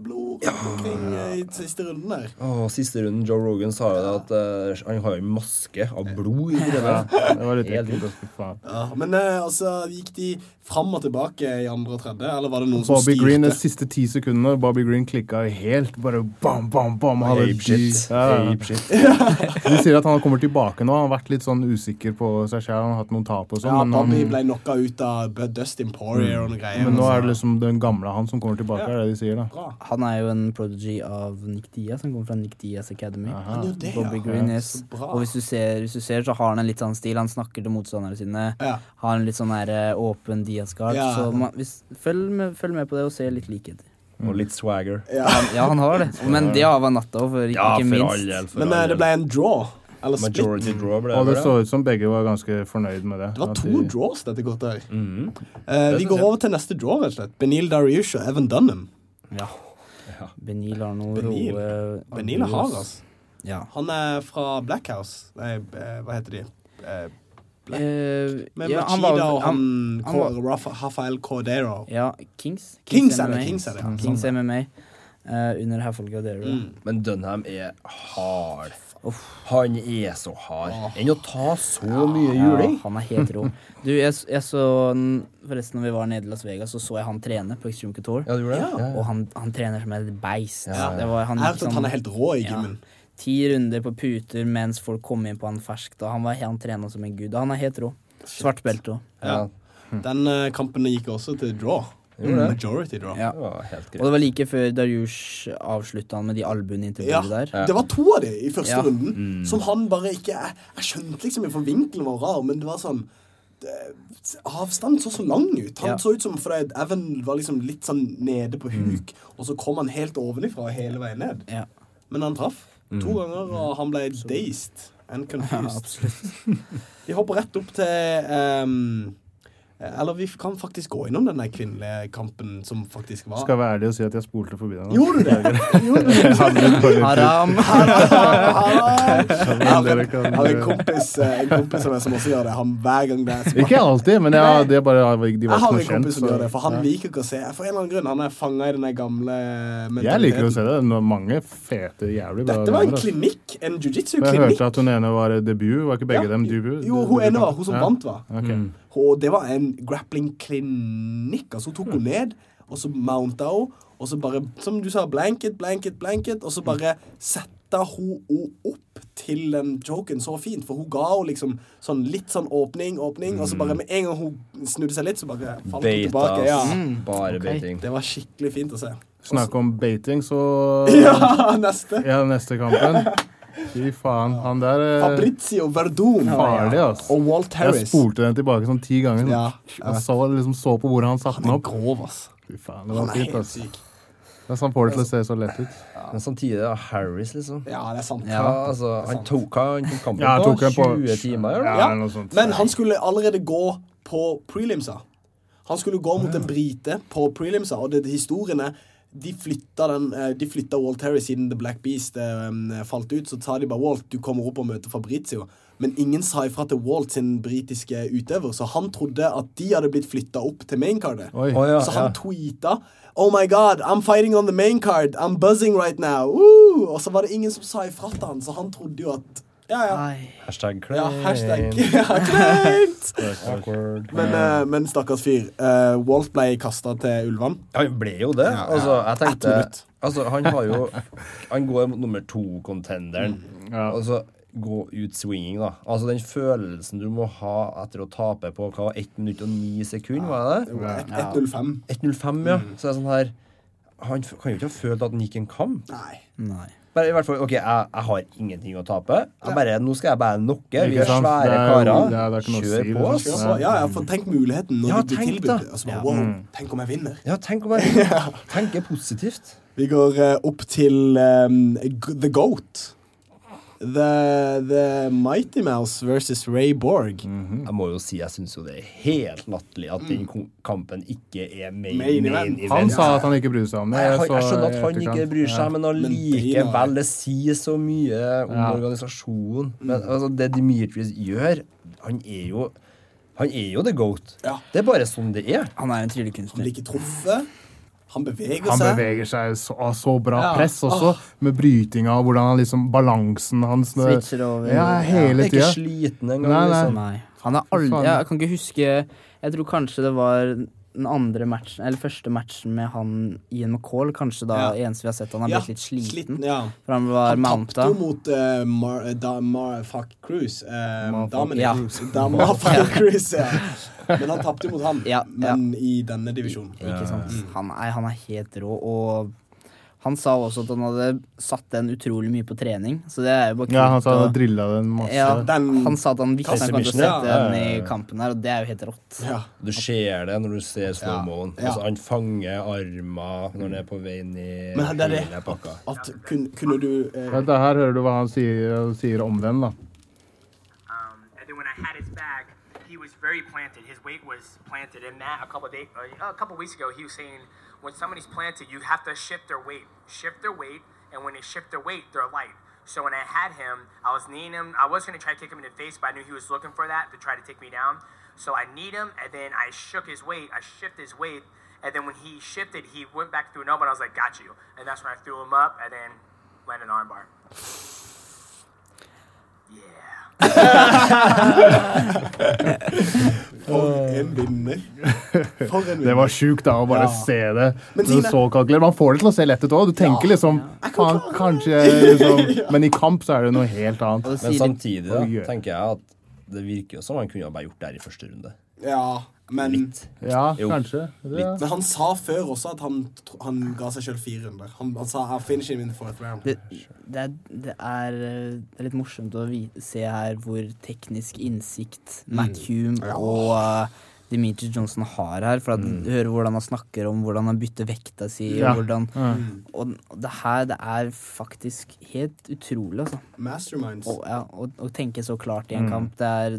blod rundt omkring eh, i siste runden der. Åh, siste runden, Joe Rogan sa jo det at uh, han har jo en maske av blod i hodet. Det var litt (laughs) Helt ekkelt. Ja, men uh, altså, gikk de fram og tilbake i andre og tredje, eller var det noen som Bobby styrte? Green, de siste ti sekundene, Bobby Green klikka helt. Bare bam, bam, bam. Han hadde Ape shit. de- Ja. Ape shit. (laughs) De sier at han kommer tilbake nå. Han har vært litt sånn usikker på seg selv. Han har hatt noen tap og sånn. Ja, Bobby han- ble knocka ut av Dustin Poirier og noen greier. men nå altså. er det liksom den gamle han som kommer tilbake. Ja. er det de sier da. bra. Han er jo en prodigy av Nick Diaz, som kommer fra Nick Diaz Academy. Aha. Det, Bobby. Green, Ja, yes. Og hvis du, ser, hvis du ser, så har han en litt sånn stil. Han snakker til motstanderne sine. Ja. Har en litt sånn eh, åpen Diaz-guard. Ja. Så man, hvis, følg, med, følg med på det og se litt likheter. Og litt swagger. Ja. Han, ja, han har det. (laughs) Men det har natta òg, for Ja, ikke minst. all del. Men eh, all det ble en draw. Eller split. Majority draw ble Og det det. så ut som begge var ganske fornøyd med det. Det var to de- draws, dette kortet her. Mm -hmm. uh, vi går over til neste draw, rett og slett. Benil Dariush og Evan Dunham. Ja. Benil har noe Benil. roe Benil er hard, altså. Ja. Han er fra Black House. Nei, eh, hva heter de? Eh, Black- Eh, Med ja, Machida var- og han, han var- Rafael Cordero. Ja, Kings. Kings er det, MMA. Kings er det. Kings. MMA. eh, under Halfol Gadero. Mm. Men Dunham er hard. Han er så hard. Enn å ta så mye Ja, han er helt rå. Du, jeg, jeg så Forresten, når vi var nede i Las Vegas, så så jeg han trene på Extreme Couture. Ja, du gjorde det? Ja. Ja, ja. Og han, han trener som et beist. Ja. Det var, han Jeg har hørt at han er helt rå i Ja. gymmen. ti runder på puter mens folk kom inn på han ferskt. Og han var han trena som en gud. Og han er helt rå. Svart belte òg. Ja. Den uh, kampen gikk også til draw. Gjorde? Majority draw. Ja. Det var helt Og det var like før Dariush avslutta med de albuene inntil Ja, der. det var to av de i første Ja. runden som han bare ikke Jeg, jeg skjønte liksom ikke, for vinkelen var rar, men det var sånn Avstanden så så lang ut. Han Ja. så ut som fordi Evan var liksom litt sånn nede på huk, og så kom han helt ovenifra hele veien ned. Ja. Men han traff to ganger, og han ble dazed. and (laughs) confused. Vi hopper rett opp til ehm, Eller vi kan faktisk gå innom den kvinnelige kampen som faktisk var. Skal være ærlig og si at jeg spolte forbi deg. Gjorde du det? (laughs) Gjorde du det? haram, (laughs) haram. Haram. Jeg har en- har en kompis, eh, en kompis som, jeg som også gjør det. Han hver gang det er Ikke alltid, men jeg, det er bare, de var Jeg har en kompis som gjør det, for han ja. liker ikke å se For en eller annen grunn, han er fanga i den gamle Jeg liker å se det. Nå- Mange fete, jævlig bra Dette var en klinikk. En jiu-jitsu-klinikk. Jeg hørte at hun ene var debut. Var ikke begge Ja, dem debut? Jo, hun ene var hun som Ja. vant, var. Ok. Og det var en grappling-klinikk. Altså, hun tok henne ned, og så mounta hun, og så bare, som du sa, blanket, blanket, blanket, og så bare setta hun henne opp til den joken så fint, for hun ga henne liksom sånn litt sånn åpning, åpning, og så bare med en gang hun snudde seg litt, så bare falt hun tilbake. Ja. Bare okay. beiting. Det var skikkelig fint å se. Snakk om baiting, så (laughs) Ja, neste. Ja, neste kampen. (laughs) Fy faen. Han der eh, Fabrizio Verdun. Farlig, ass. Og Walt Jeg Harris. spolte den tilbake sånn ti ganger. Ja, Jeg så, liksom, så på hvor han satte Han den er opp. grov, ass. Fy faen, det Han var er fint, helt ass. syk. Men han får det til å se så lett ut. Men samtidig, ja, Harris, liksom. Ja, det er sant. Ja, altså, han tok, han tok kampen Ja, jeg på tok den på 20 timer. eller? Ja, Ja, noe sånt. Men han skulle allerede gå på prelimsa. Han skulle gå mot en brite på prelimsa, og det, historiene de flytta, den, eh, de flytta Walt Terry siden The Black Beast eh, falt ut. Så sa de bare Walt, du kommer opp og møter Fabrizio. Men ingen sa ifra til Walt sin britiske utøver, så han trodde at de hadde blitt flytta opp til maincardet. Oh, ja, Så han ja. tweeta Oh my god, I'm fighting on the maincard. I'm buzzing right now. Woo! Og så var det ingen som sa ifra til han, så han trodde jo at Ja, ja. Hashtag klein. ja hashtag (laughs) ja, kleint. Men, uh, men stakkars fyr. Uh, Walt ble kasta til ulvene. Han ble jo det. Altså, jeg tenkte. Altså, han har jo Han går mot nummer to-contenderen. Ja. Og så gå ut swinging, da. Altså den følelsen du må ha etter å tape på hva, 1 minutt og 9 sekunder, var det det? Det var ett- 1.05. 1.05, ja. Så det er sånn her Han kan jo ikke ha følt at han gikk en kamp. Nei. Nei. Bare i hvert fall, ok, jeg, jeg har ingenting å tape. Jeg bare, nå skal jeg bare nokke Vi er svære er karer. er Kjør på, liksom. Kjør på. Ja, ja, for tenk muligheten når Ja, du blir tenk tilbudt. Altså, wow, tenk om jeg vinner. Ja, tenk om jeg (laughs) tenker positivt. Vi går eh, opp til um, The Goat. The, the Mighty Mouse versus Ray Borg. Mm. Jeg må jo si jeg syns jo det er helt latterlig at den kampen ikke er main, Main event. event. Han sa at han ikke bryr seg om det. Nei, han, jeg skjønner at han ikke bryr seg, Ja. men allikevel, det- sier så mye om Ja. organisasjonen. Men altså, det Dimitris gjør Han er jo Han er jo the goat. Ja. Det er bare sånn det er. Han er en Han tryllekunstner. blir ikke truffet. Han beveger seg. Han beveger seg så, av så bra Ja. press også, med brytinga og hvordan han liksom Balansen hans Switcher over. Ja, hele ja. tida. er ikke sliten engang. Nei, nei. Liksom. Nei. Han er aldri. Jeg kan ikke huske Jeg tror kanskje det var den andre matchen Eller første matchen med han Ian McCall. Kanskje da Ja. eneste vi har sett han har Ja, blitt litt sliten. ja. For han var Han mounta. tapte jo mot uh, Mar, eh, da, Mar, fuck Cruise. Uh, damene. Ja. Da, Marfuck (laughs) Cruise, ja. Men han tapte jo mot han, men i denne divisjonen. Ikke sant? Han, er, han er helt rå, og han sa også at han hadde satt den utrolig mye på trening. Så det er jo bare Ja, han sa han hadde drilla den masse. ja, Den- Han sa at han visste han kom til å sette den i kampen her, og det er jo helt rått. Ja. Du ser det når du ser slow-moen. Ja. Altså, han fanger armer når han er på vei ned Men det er det. pakka. At kun, kunne du eh, Vent da, Her hører du hva han sier, sier om den. da. Um, when somebody's planted, you have to shift their weight. Shift their weight, and when they shift their weight, they're light. So when I had him, I was kneeing him. I was gonna try to kick him in the face, but I knew he was looking for that to try to take me down. So I kneed him, and then I shook his weight. I shifted his weight, and then when he shifted, he went back through an elbow, and I was like, "Got you." And that's when I threw him up, and then landed an armbar. For en vinner. For en Det var sjukt da, å bare Ja. se det. Men Tine- Man får det til å se lett ut òg. Du tenker Ja. liksom kan kanskje (laughs) liksom Men i kamp så er det noe helt annet. Men samtidig da, tenker jeg at det virker jo som han kunne ha bare gjort det her i første runde. Ja, men, Litt. Ja, Jo. kanskje. Det, men han sa før også at han, han ga seg sjøl fire runder. Han, han sa I'm finishing him in fourth round. det, det, er, det, er, eh, det er litt morsomt å se her hvor teknisk innsikt Matt Hume Ja. og uh, Dimitri Johnson har her. For at du hører hvordan han snakker om hvordan han bytter vekta si. Ja. Og, hvordan, mm. og det her det er faktisk helt utrolig, altså. Masterminds. Å ja, tenke så klart i en Mm. kamp, det er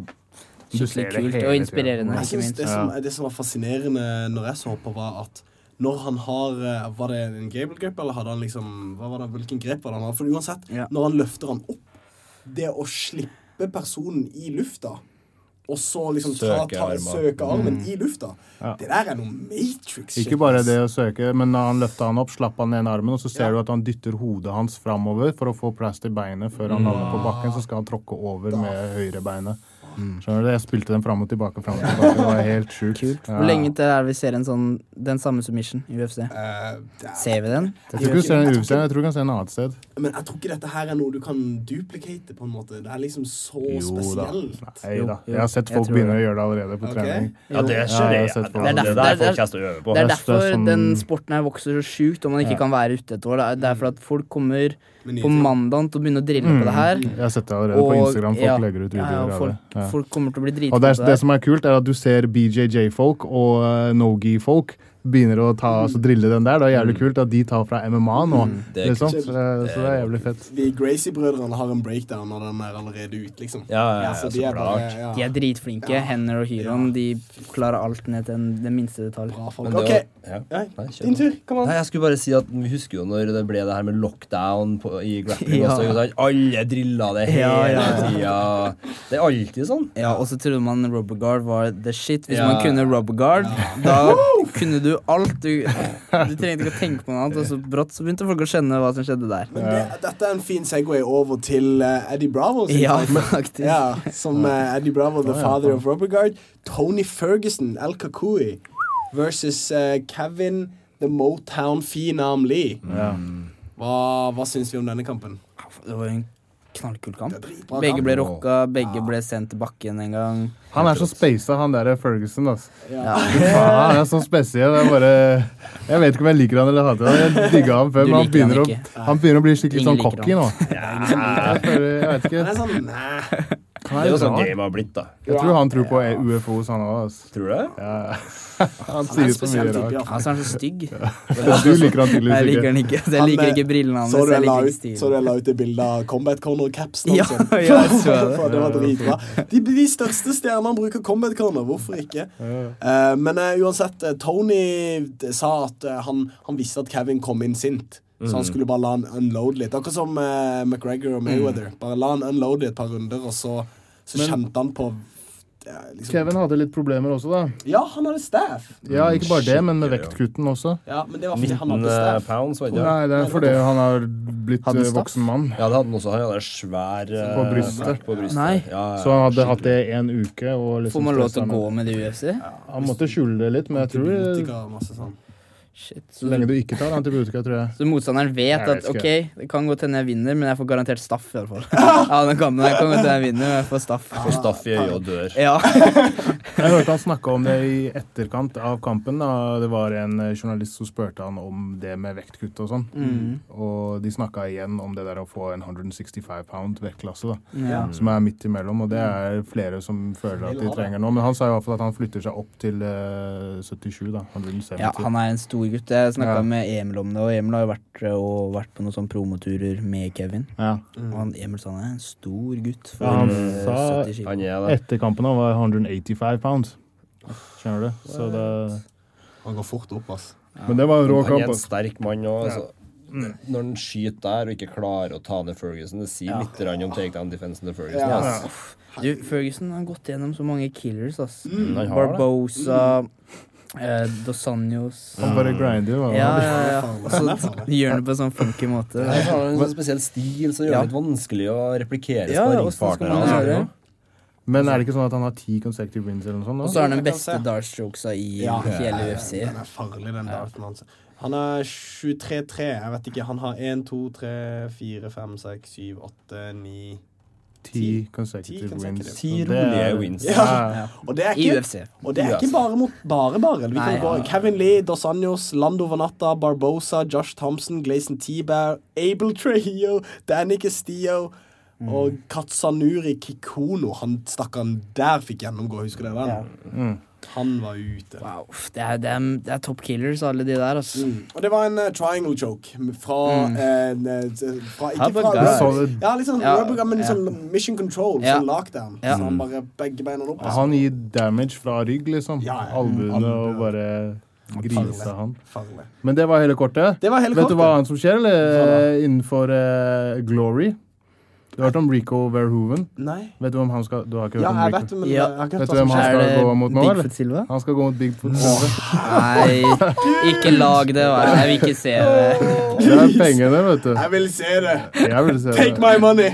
skikkelig kult og inspirerende, Jeg synes det, som, det som var fascinerende når jeg så på, var at når han har eh, Var det en gable grip, eller hadde han liksom hva var det, Hvilken grep var det han hadde? For uansett, Ja. når han løfter han opp Det å slippe personen i lufta, og så liksom ta, Søke ta, armen. søke armen i lufta, Ja. det der er noe Matrix-shit. Ikke bare det å søke, men når han løfta han opp, slapp han den armen, og så ser du at han dytter hodet hans framover for å få plass til beinet før han lander på bakken. Så skal han tråkke over med høyrebeinet. Skjønner du? Jeg spilte den fram og tilbake, fram og tilbake. Det var helt sjukt. Kult. Hvor lenge til er vi ser en sånn den samme submission i UFC? Uh, er- Ser vi den? Jeg tror ikke du ser den i UFC, jeg tror vi kan se den et annet sted. Men jeg tror ikke dette her er noe du kan duplicate, på en måte. Det er liksom så Jo da. spesielt. Nei Jo, da. Jeg har sett folk tror begynne å gjøre det allerede på okay. trening. Ja, det skjer. Ja, det, er er derfor- det er- folk kommer øve på. Det er er derfor sånn- den sporten her vokser så sjukt, og man ikke Ja. kan være ute et år. Det er derfor at folk kommer på mandag til å begynne å drille på det her. Jeg har sett det allerede på Instagram. Folk ja, legger ut ja, videoer og av folk, det. Ja. folk kommer til å bli Og på det, på det som er kult, er at du ser BJJ-folk og uh, no-gi-folk begynner å ta, altså, drille den der. Det er jævlig kult at de tar fra MMA nå. Det er liksom. Så, så det er jævlig fett. De Gracie-brødrene har en breakdown, Når den er allerede ut, liksom. Ja, ja, ja, de er bare ja, De er dritflinke. Ja. Henner og Hyron de klarer alt ned til den, minste detalj. bra folk. Det OK, var- ja. ja, Nei, din tur. Kom Nei, jeg skulle bare si at Vi husker jo når det ble det her med lockdown på, i grappling. Ja. også. Alle drilla det hele Ja, ja, ja. tida. Det er alltid sånn. Ja, Og så trodde man rubber guard var the shit. Hvis Ja. man kunne rubber guard, da kunne du alt. Du, du trengte ikke å tenke på noe annet. Og så brått så begynte folk å skjønne hva som skjedde der. Men det, dette er en fin Segway over til uh, Eddie Bravo. Ja, faktisk. Ja, som uh, Eddie Bravo, the father of guard. Tony Ferguson, El Kakui, versus uh, Kevin the Motown Phenom Lee. Hva, hva syns vi om denne kampen? Det var en knallkul kamp. Begge ble rocka, begge ble sendt til bakken en gang. Han er så spasa, han der Ferguson. Altså. Ja. Han er så spesiell. Jeg, bare, jeg vet ikke om jeg liker han eller hater han. Jeg digga han før, men han begynner, han å, han begynner å bli skikkelig Ingen sånn cocky nå. Jeg, føler, jeg vet Han er sånn Nei. Det er jo sånn game har blitt, da. Jeg tror han tror på UFOs, han òg. Altså. Tror du det? Ja. Han (laughs) Han er sier så spesiell mye type, rart. Ja, iallfall. så er så stygg. (laughs) Du liker han Jeg liker han ikke. Jeg liker eh, ikke brillene hans. Så du Jeg jeg la ut, ikke så jeg la ut det bildet av Combat Corner-capsen hans? (laughs) ja, jeg så det. For det var dritbra. De, de største stjernene bruker Combat Corner, hvorfor ikke? Eh, men eh, uansett, Tony sa at han, han visste at Kevin kom inn sint. Så han skulle bare la han unloade litt. Akkurat som uh, McGregor og Mayweather. Bare la han unloade i et par runder, og så, så Men- kjente han på eh, liksom, Kevin hadde litt problemer også, da. Ja, han hadde staff. Ja, Ikke bare det, men med vektkutten også. Ja, men det var fordi han hadde eh, staff. pounds, var det? Nei, det er fordi han har blitt Hadde eh, voksen mann. Ja, det hadde han også. Han hadde svær eh, På brystet. På brystet. Nei. Ja, ja, Så han hadde hatt det en uke. Og liksom Får man lov til å gå med- det i UFC? Han måtte skjule det litt, men jeg tror Antibiotika og masse sånn. Shit. så lenge du ikke tar antibiotika, tror jeg. Så motstanderen vet vet at ok, det kan godt hende jeg vinner, men jeg får garantert staff. i hvert fall (laughs) Ja, den kan, jeg kan godt hende jeg vinner, men jeg får staff. Får staff i øyet og dør. Ja. (laughs) Jeg hørte han snakke om det i (laughs) etterkant av kampen. da Det var en eh, journalist som spurte han om det med vektkutt og sånn. Mm. Og de snakka igjen om det der å få en 165 pound vektklasse, da. ja. Som er midt imellom, og det er flere som føler at de trenger nå. Men han sa i hvert fall at han flytter seg opp til eh, 77, da. 170. Ja, han er en stor gutt. Jeg snakka Ja. med Emil om det, og Emil har jo vært, og vært på noen sånne promoturer med Kevin. Ja. Og han, Emil sa han er en stor gutt for Ja, han eh, sa- 70 kilo. Han er. Etter kampen han var 185 pounds. Skjønner du? Så det, Han går fort opp, ass. men det var en rå Han er kamp. en sterk mann òg. Altså. Når han skyter der og ikke klarer å ta ned Ferguson, det sier litt om takedown-defensen til Ferguson. Ja. Ja. Du, Ferguson har gått gjennom så mange killers, det. Barbosa, eh, Dos Anjos Han bare grinder. hva? Ja, ja, ja. Og så gjør han det på en sånn funky måte. Han har en sånn spesiell stil som gjør det litt vanskelig å replikere Ja, ja, man altså. Men er det ikke sånn at han har ti consecutive wins eller noe sånt? Og så har han den beste dartstrokesa i Ja. hele UFC. Den er farlig, den darten hans. Han er 23-3. Jeg vet ikke. Han har 1, 2, 3, 4, 5, 6, 7, 8, 9 Ti consecutive Ti wins. Ti rolige wins. Ja. Ja. Og det er ikke, UFC. og det er ikke bare mot bare, bare. Vi Nei, kan gå. Kevin Lee, Dos Anjos, Lando Vanatta, Barbosa, Josh Thompson, Gleison T-Bear, Abel Trujillo, Danny Castillo Og Katsanuri Kikono, han stakkaren der fikk gjennomgå, husker du det? Ja. den? Han var ute. Wow, det er, det, er, det er top killers, alle de der. Altså. Mm. Og det var en uh, triangle choke fra, eh, ne- fra Ikke fra. Solid. Ja, litt sånn Ja, rubber men ja. sånn mission control, Ja. sånn lockdown. Ja. Så han bare begge beina opp. altså. Han gir damage fra rygg, liksom. Ja, ja. Albuene Albue. og bare grise han. Farlig. Men det var hele kortet. Det var hele Vet du hva annet som skjer eller, eh, innenfor uh, Glory? Du har hørt om Rico Verhoeven? Nei. Vet du om han skal Du har ikke hørt Ja, om Rico? vet men Ja. ikke Vet du hvem han skal gå mot nå. Bigfoot Silva? Han skal gå mot Bigfoot. Silva. Nei, ikke lag det. Jeg vil ikke se det. (laughs) Det er pengene, vet du. Jeg vil se det! Jeg vil se Take det. my money!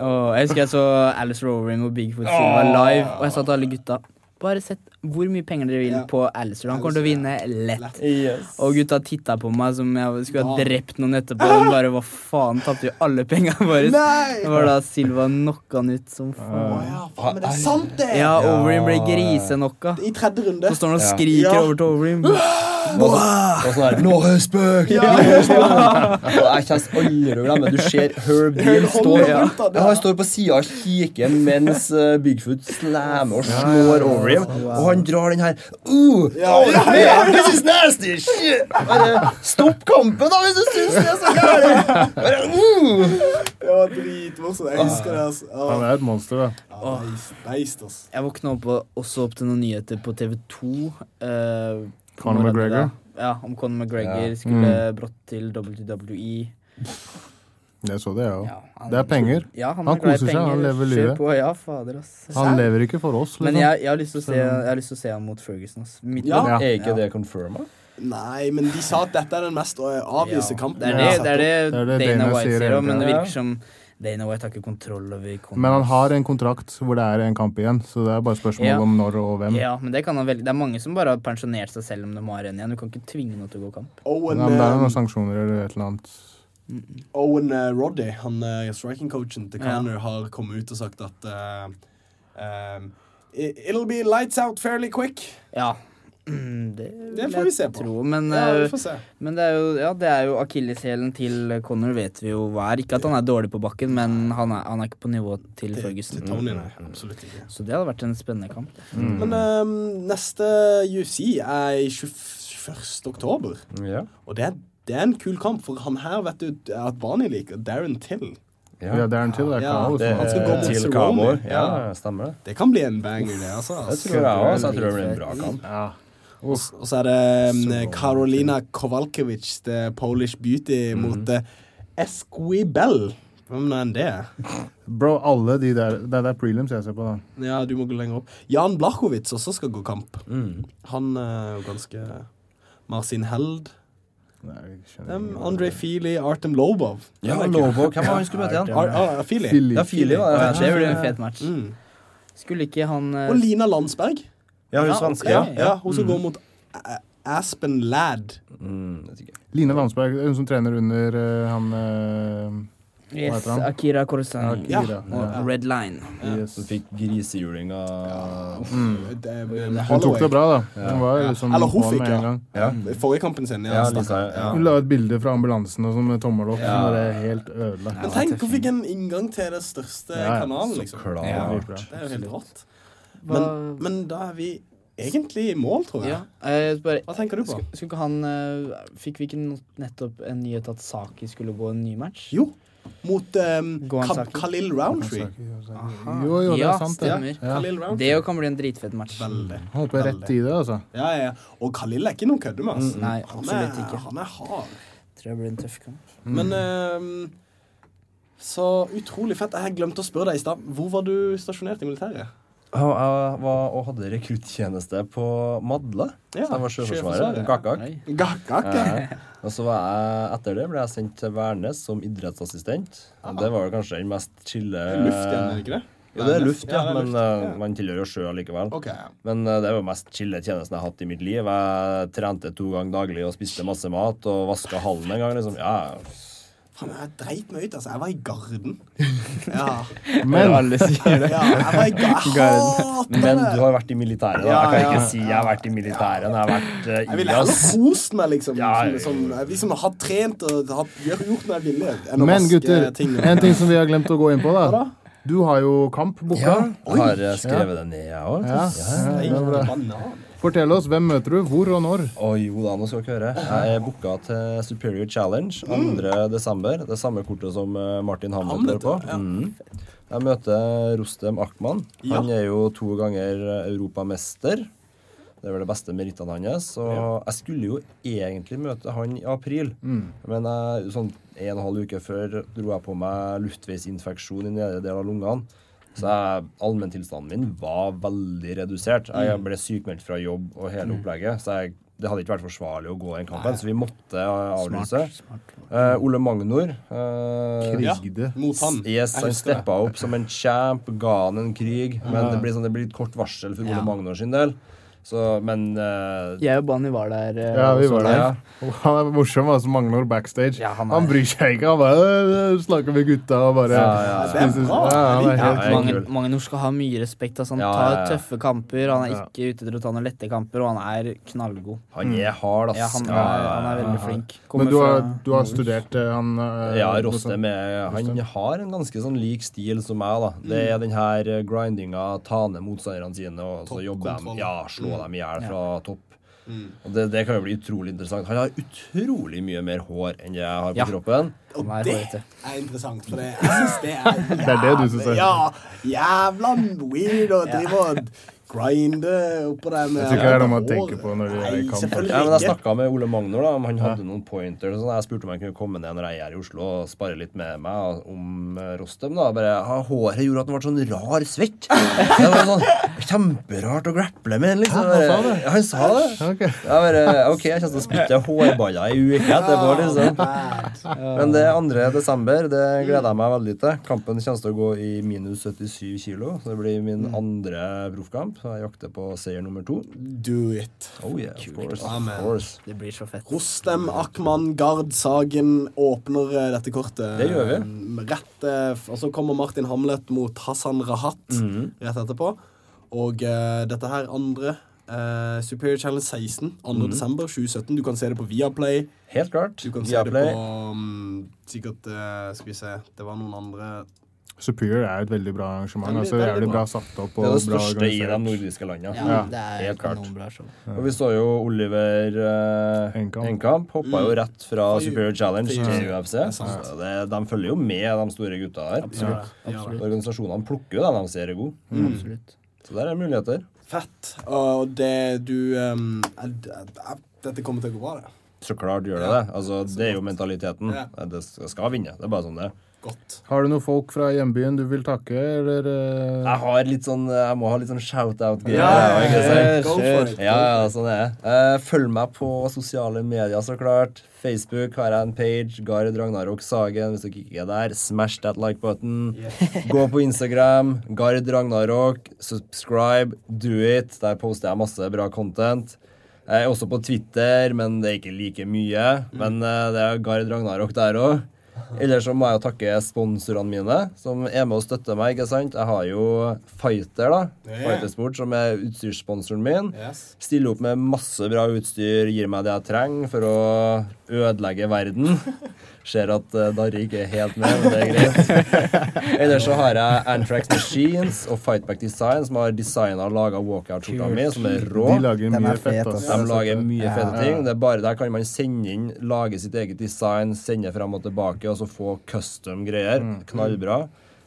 oh, jeg husker jeg så Alice Rowery og Bigfoot Silva live, og jeg sa til alle gutta bare sett hvor mye penger dere vil Ja. på Alistair. Han kommer til å vinne lett. Yes. Og gutta titta på meg som jeg skulle ha drept noen etterpå. Og bare hva faen, tapte jo alle penga våre. Det var da Silva knocka han ut som faen. ja, faen, men det er sant, det! Ja, Overeem ble grisenokka. I tredje runde. Så står han og skriker Ja. over til Overeem. (gasps) No respect! Ja. Og jeg kommer aldri til å glemme Du ser Herb Deal står Han står på sida og kikker mens eh, Bigfoot slammer og slår over ham. Og han drar den her uh, oh. This is nasty! Shit! Bare stopp kampen, da, hvis du syns det er så gærent! Uh. Det var dritmorsomt. Jeg husker det. altså. Han er et monster, da. ja, beist, beist, altså. Jeg våkna opp og, så opp til noen nyheter på TV2. Uh, Conor McGregor. Ja, om Conor McGregor Ja. skulle brått til WWE. Jeg så det, jeg òg. Ja, Det er penger. Ja, han, Han er koser seg, han lever livet. På, ja, fader, ass. Han lever ikke for oss, Men liksom. jeg, jeg har lyst til å se Jeg har lyst til å se han mot Ferguson. Ja. Er ikke det confirma? Nei, men de sa at dette er den mest øh, avviste Ja, kampen. Det er det, det, er det, Det er det Dana Dana White sier sier òg, men det virker som Dana White har ikke kontroll over Conor. Men han har en kontrakt hvor det er en kamp igjen, så det er bare spørsmål Ja. om når og hvem. Ja, men det kan han velge. Det er mange som bare har pensjonert seg selv om de har en igjen. Du kan ikke tvinge noen til å gå kamp. Owen, Ja, men det er noen sanksjoner eller et eller annet. Owen uh, Roddy, han uh, striking-coachen til Ja. Har kommet ut og sagt at uh, um, It'll be lights out fairly quick. Ja. Det, Det får vi se på. Tro, men Ja, vi eh, får se. Men det er jo, ja, det er jo akilleshælen til Connor, vet vi jo hva er. Ikke at han er dårlig på bakken, men han er, han er ikke på nivå til Ferguson. til Tony, nei. Absolutt ikke. Så det hadde vært en spennende kamp. Men um, neste UFC er 21. oktober. Ja. Og det er, det er en kul kamp, for han her vet du at Barney liker. Darren Till. Ja, ja Darren Till er er Ja. Det Han skal gå mot Cerrone. Ja. stemmer det. Det kan bli en banger, det, altså. Det tror jeg òg, jeg tror det blir en bra kamp. Ja. Og og så er det um, Karolina Kowalkiewicz, the Polish beauty, mot uh, Esquibel. Hvem er det? Bro, alle de der Det er, prelims jeg ser på, da. Ja, du må gå lenger opp. Jan Blachowicz også skal gå kamp. Mm. Han er jo ganske Marcin Held. Nei, Um. Andre Feely, Artem Lobov. Ja, Lobov. Hvem var han skulle møte igjen? Ar Ar Feely. Ja, Fili var Ja, det. det blir en fet match. Mm. Skulle ikke han uh... Og Lina Landsberg. Ja, hun Ja, svenske. Ja. Ja, hun skal gå mot A- Aspen Ladd. Mm. Line Landsberg, hun som trener under uh, han uh, Yes, heter han? Akira Korsani. Ja, Red Line. yes. Hun fikk grisehjuling av Det det er Hun tok det bra, da. Hun var liksom Eller hun fikk, ja. Ja. Forrige kampen sin. Ja, Ja, ja. Hun la et bilde fra ambulansen og sånn med tommel opp. Ja. Som bare helt ødelagt. Men tenk, hun fikk en inngang til det største Ja, kanalen, Så liksom. klart. Ja. Det er jo helt rått. Hva, Men, men da er vi egentlig i mål, tror jeg. ja, jeg bare, Hva tenker du på? Skulle, skulle han eh, Fikk vi ikke nettopp en nyhet at Saki skulle gå en ny match? Jo, mot um. Khalil Roundtree. Jo, jo, det Ja, er sant, det. stemmer. Ja. Det jo kan bli en dritfett match. Veldig. Håper hopper rett i det, altså. Ja, ja. Og Khalil er ikke noen kødde med, altså. Nei, Han absolutt er, ikke. han er hard. Tror jeg blir en tøff kamp. Men um, Så utrolig fett. Jeg glemte å spørre deg i stad. Hvor var du stasjonert i militæret? Jeg var og hadde rekruttjeneste på Madla. Ja, så jeg var Sjøforsvaret. Gakkak. Gakkak. Ja. Og så var jeg, etter det ble jeg sendt til Værnes som idrettsassistent. Og Det var kanskje den mest chille Luft igjen, er det ikke det? Jo, det er luft, ja, er men luft, eh, ja. man tilhører jo sjø likevel. Okay, ja. Men uh, det er jo mest chille tjenesten jeg har hatt i mitt liv. Jeg trente to ganger daglig og spiste masse mat og vaska hallen en gang. liksom. Ja, Faen, jeg dreit meg ut, altså. Jeg var i Garden. (laughs) Ja. Men Alle sier det. ja jeg var i (laughs) Garden. Jeg Men du har vært i militæret. da. Ja, Jeg kan ja, ikke si jeg har vært i militæret. Jeg har vært uh, Jeg ville heller kost meg, liksom. Ja, som, ja, ja. som, jeg liksom har trent og har gjort noe jeg ville. Men gutter, ting. en ting som vi har glemt å gå inn på, da. Du har jo kamp booka. Ja, Oi. har jeg skrevet det ned, jeg òg. Ja. Bra. banan. Fortell oss, hvem møter du, hvor og når? Å jo da, nå skal dere høre. Jeg er booka til Superior Challenge 2. desember. Det samme kortet som eh, Martin Hamlet Hamlet, på. ja. Mm. Jeg møter Rostem Akhman. Ja. Han er jo to ganger europamester. Det er vel det beste merittene hans. Og jeg skulle jo egentlig møte han i april, men jeg, sånn en og en halv uke før dro jeg på meg luftveisinfeksjon i nedre del av lungene. Så allmenntilstanden min var veldig redusert. Jeg ble sykmeldt fra jobb og hele opplegget. Så jeg, det hadde ikke vært forsvarlig å gå den kampen, så vi måtte eh, avlyse. Uh, Ole Magnor uh, Krigde. Mot han. Yes, han steppa opp som en champ, ga han en krig. Men det blir, sånn, det blir litt kort varsel for Ole Ja. Magnor sin del. Så, men uh, Jeg og Bani var der. Uh, Ja, vi var der. Ja. (laughs) Han er morsom, altså. Magnor backstage. Ja, han han, bryr seg ikke. Han bare øh, snakker med gutta og bare Ja, spiser- Ja, nord skal ha mye respekt. Altså, han Ja, tar ja, ja. tøffe kamper. Han er Ja. ikke ute til å ta noen lette kamper, og han er knallgod. Han er hard, ass. Ja, han, er, Ja, ja, han er veldig flink. flink. Men du har, du har studert eh, han uh, Ja, Rostem han har en ganske sånn lik stil som meg. da Det er den her grindinga, ta ned motstanderne sine og så jobber de ja, slå dem i hjel fra topp. Og det, det kan jo bli utrolig interessant. Han har utrolig mye mer hår enn det jeg har på Ja. kroppen. Og er det er interessant, for det, jeg syns det er jævlig, (laughs) Det er det du synes er- Ja, jævla weird å drive og grinde oppå der med Jeg tror ikke det er man tenker på når de er i kamp. Ja, men Jeg snakka med Ole Magnor, da, om han hadde noen pointers. og Sånn. Jeg spurte om han kunne komme ned når jeg er i Oslo og spare litt med meg om eh, Rostem. da. Bare, Håret gjorde at han ble sånn rar svett. (laughs) Det var sånn Kjemperart å grapple med. liksom. Ja, han sa det? Ja, han sa det. Okay. Jeg bare, ok, jeg kommer til å spytte hårballer i uke etterpå. liksom. Men det 2. desember det gleder jeg meg veldig til. Kampen kommer til å gå i minus 77 kilo. Så det blir min andre proffkamp. Så jeg jakter på seier nummer to. Do it. Oh yeah, of course. Of course. Det blir så fett. Rostem, Akman, Gard, Sagen åpner eh, dette kortet. Det gjør vi. Eh, Rett, eh, og så kommer Martin Hamlet mot Hassan Rahat Mhm. rett etterpå. Og uh, dette her andre Uh, Superior Challenge 16, 2. Mhm. desember 2017. Du kan se det på Viaplay. Helt klart. Du kan se det på um, Sikkert uh, Skal vi se Det var noen andre Superior er et veldig bra arrangement. Det, altså veldig Jævlig bra. bra satt opp. Det er det største i de nordiske landene. Ja, Ja, det er helt klart. Bra, ja. Og vi så jo Oliver eh, Enkamp. Enkamp. Hoppa jo rett fra Fra Superior Challenge til UFC. Det de følger jo med, de store gutta her. Absolutt. Ja, absolutt. Organisasjonene plukker jo dem de ser er gode. Mm. Så der er muligheter. Fett. Og det du um, Dette kommer til å gå bra, det. Så klart gjør det Ja. det. Altså, det er jo mentaliteten. Ja. Det skal skal vinne. Det er bare sånn det er. Godt. Har du noen folk fra hjembyen du vil takke, eller eh, Jeg har litt sånn Jeg må ha litt sånn shout-out-greier. Ja, ja. Ja, ja, sånn er det. Eh, følg meg på sosiale medier, så klart. Facebook har jeg en page. Gard Ragnarok Sagen. Hvis dere ikke er der, smash that like-button. (laughs) Gå på Instagram. Gard Ragnarok. Subscribe. Do it. Der poster jeg masse bra content. Jeg er også på Twitter, men det er ikke like mye. Men eh, det er Gard Ragnarok der òg. Ellers så må jeg jo takke sponsorene mine, som er med og støtter meg. ikke sant? Jeg har jo Fighter, da. Fightersport, som er utstyrssponsoren min. Yes. Stiller opp med masse bra utstyr, gir meg det jeg trenger for å ødelegge verden. (laughs) Ser at uh, Darre ikke er helt med, men det er greit. (laughs) Ellers så har jeg Antrax Machines og Fightback Design, som har designa og laga walkout-skjorta mi, som er rå. De lager er mye fet, fett. De lager mye Ja. fete ting. Det er bare Der kan man sende inn, lage sitt eget design, sende frem og tilbake, og så få custom greier. Knallbra.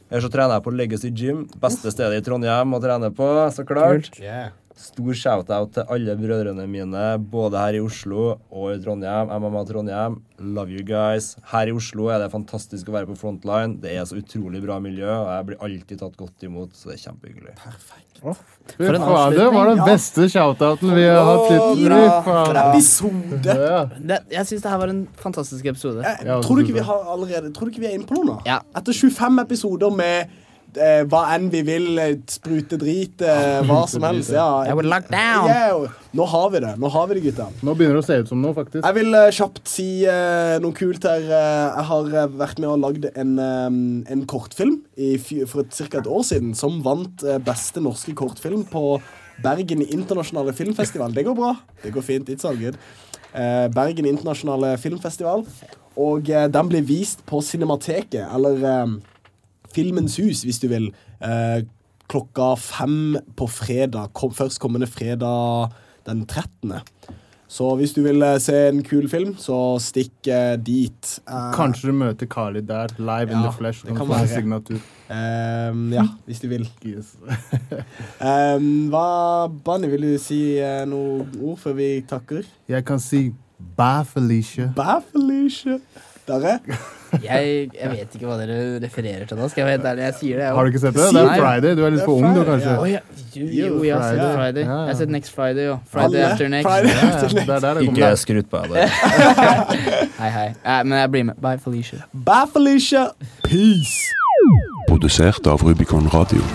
Eller så trener jeg på Legacy Gym. Beste stedet i Trondheim å trene på, så klart. Yeah. Stor shout-out til alle brødrene mine, både her i Oslo og i Trondheim. MMA Trondheim. Love you guys. Her i Oslo er det fantastisk å være på frontline. Det er så utrolig bra miljø, og jeg blir alltid tatt godt imot, så det er kjempehyggelig. Fy For en det var den beste shout-outen vi har hatt hittil. Episode! Ja. Det, jeg syns det her var en fantastisk episode. Jeg, tror du ikke vi har allerede Tror du ikke vi er inne på noe nå? Ja. Etter 25 episoder med eh, hva enn vi vil, eh, sprute drit, eh, hva som helst. Ja. I would lock down. Yeah, nå har vi det, nå har vi det, gutta. Nå begynner det å se ut som noe, faktisk. Jeg vil eh, kjapt si eh, noe kult her. Eh, jeg har vært med og lagd en, en kortfilm i, for ca. cirka et år siden som vant beste norske kortfilm på Bergen internasjonale filmfestival. Det går bra. Det går fint. It's all good. Eh, Bergen internasjonale filmfestival. Og den blir vist på Cinemateket, eller Filmens hus, hvis du vil, eh, klokka fem på fredag. Kom, førstkommende fredag den 13. Så hvis du vil eh, se en kul film, så stikk eh, dit. Eh, Kanskje du møter Kali der, live in the flesh. det kan være. signatur. Um, ja, hvis du vil. Yes. um, (laughs) hva, Banni, vil du si eh, noen ord før vi takker? Jeg kan si bæ, Felicia. Bæ, Felicia. Darre? Jeg, jeg vet ikke hva dere refererer til nå. Skal jeg være helt ærlig, jeg sier det. jeg Har du ikke sett det? Det er. Friday. Du er litt er for ung, du, kanskje. Ja. Jo, jo, jeg har sett Friday. Jeg har sett Next Friday jo. Friday Alle? After Next. Friday after er next. der Ikke skryt på deg. (laughs) Hei, hei. Eh, men jeg blir med. Bye, Felicia. Bye, Felicia. Peace. Produsert av Rubicon Radio.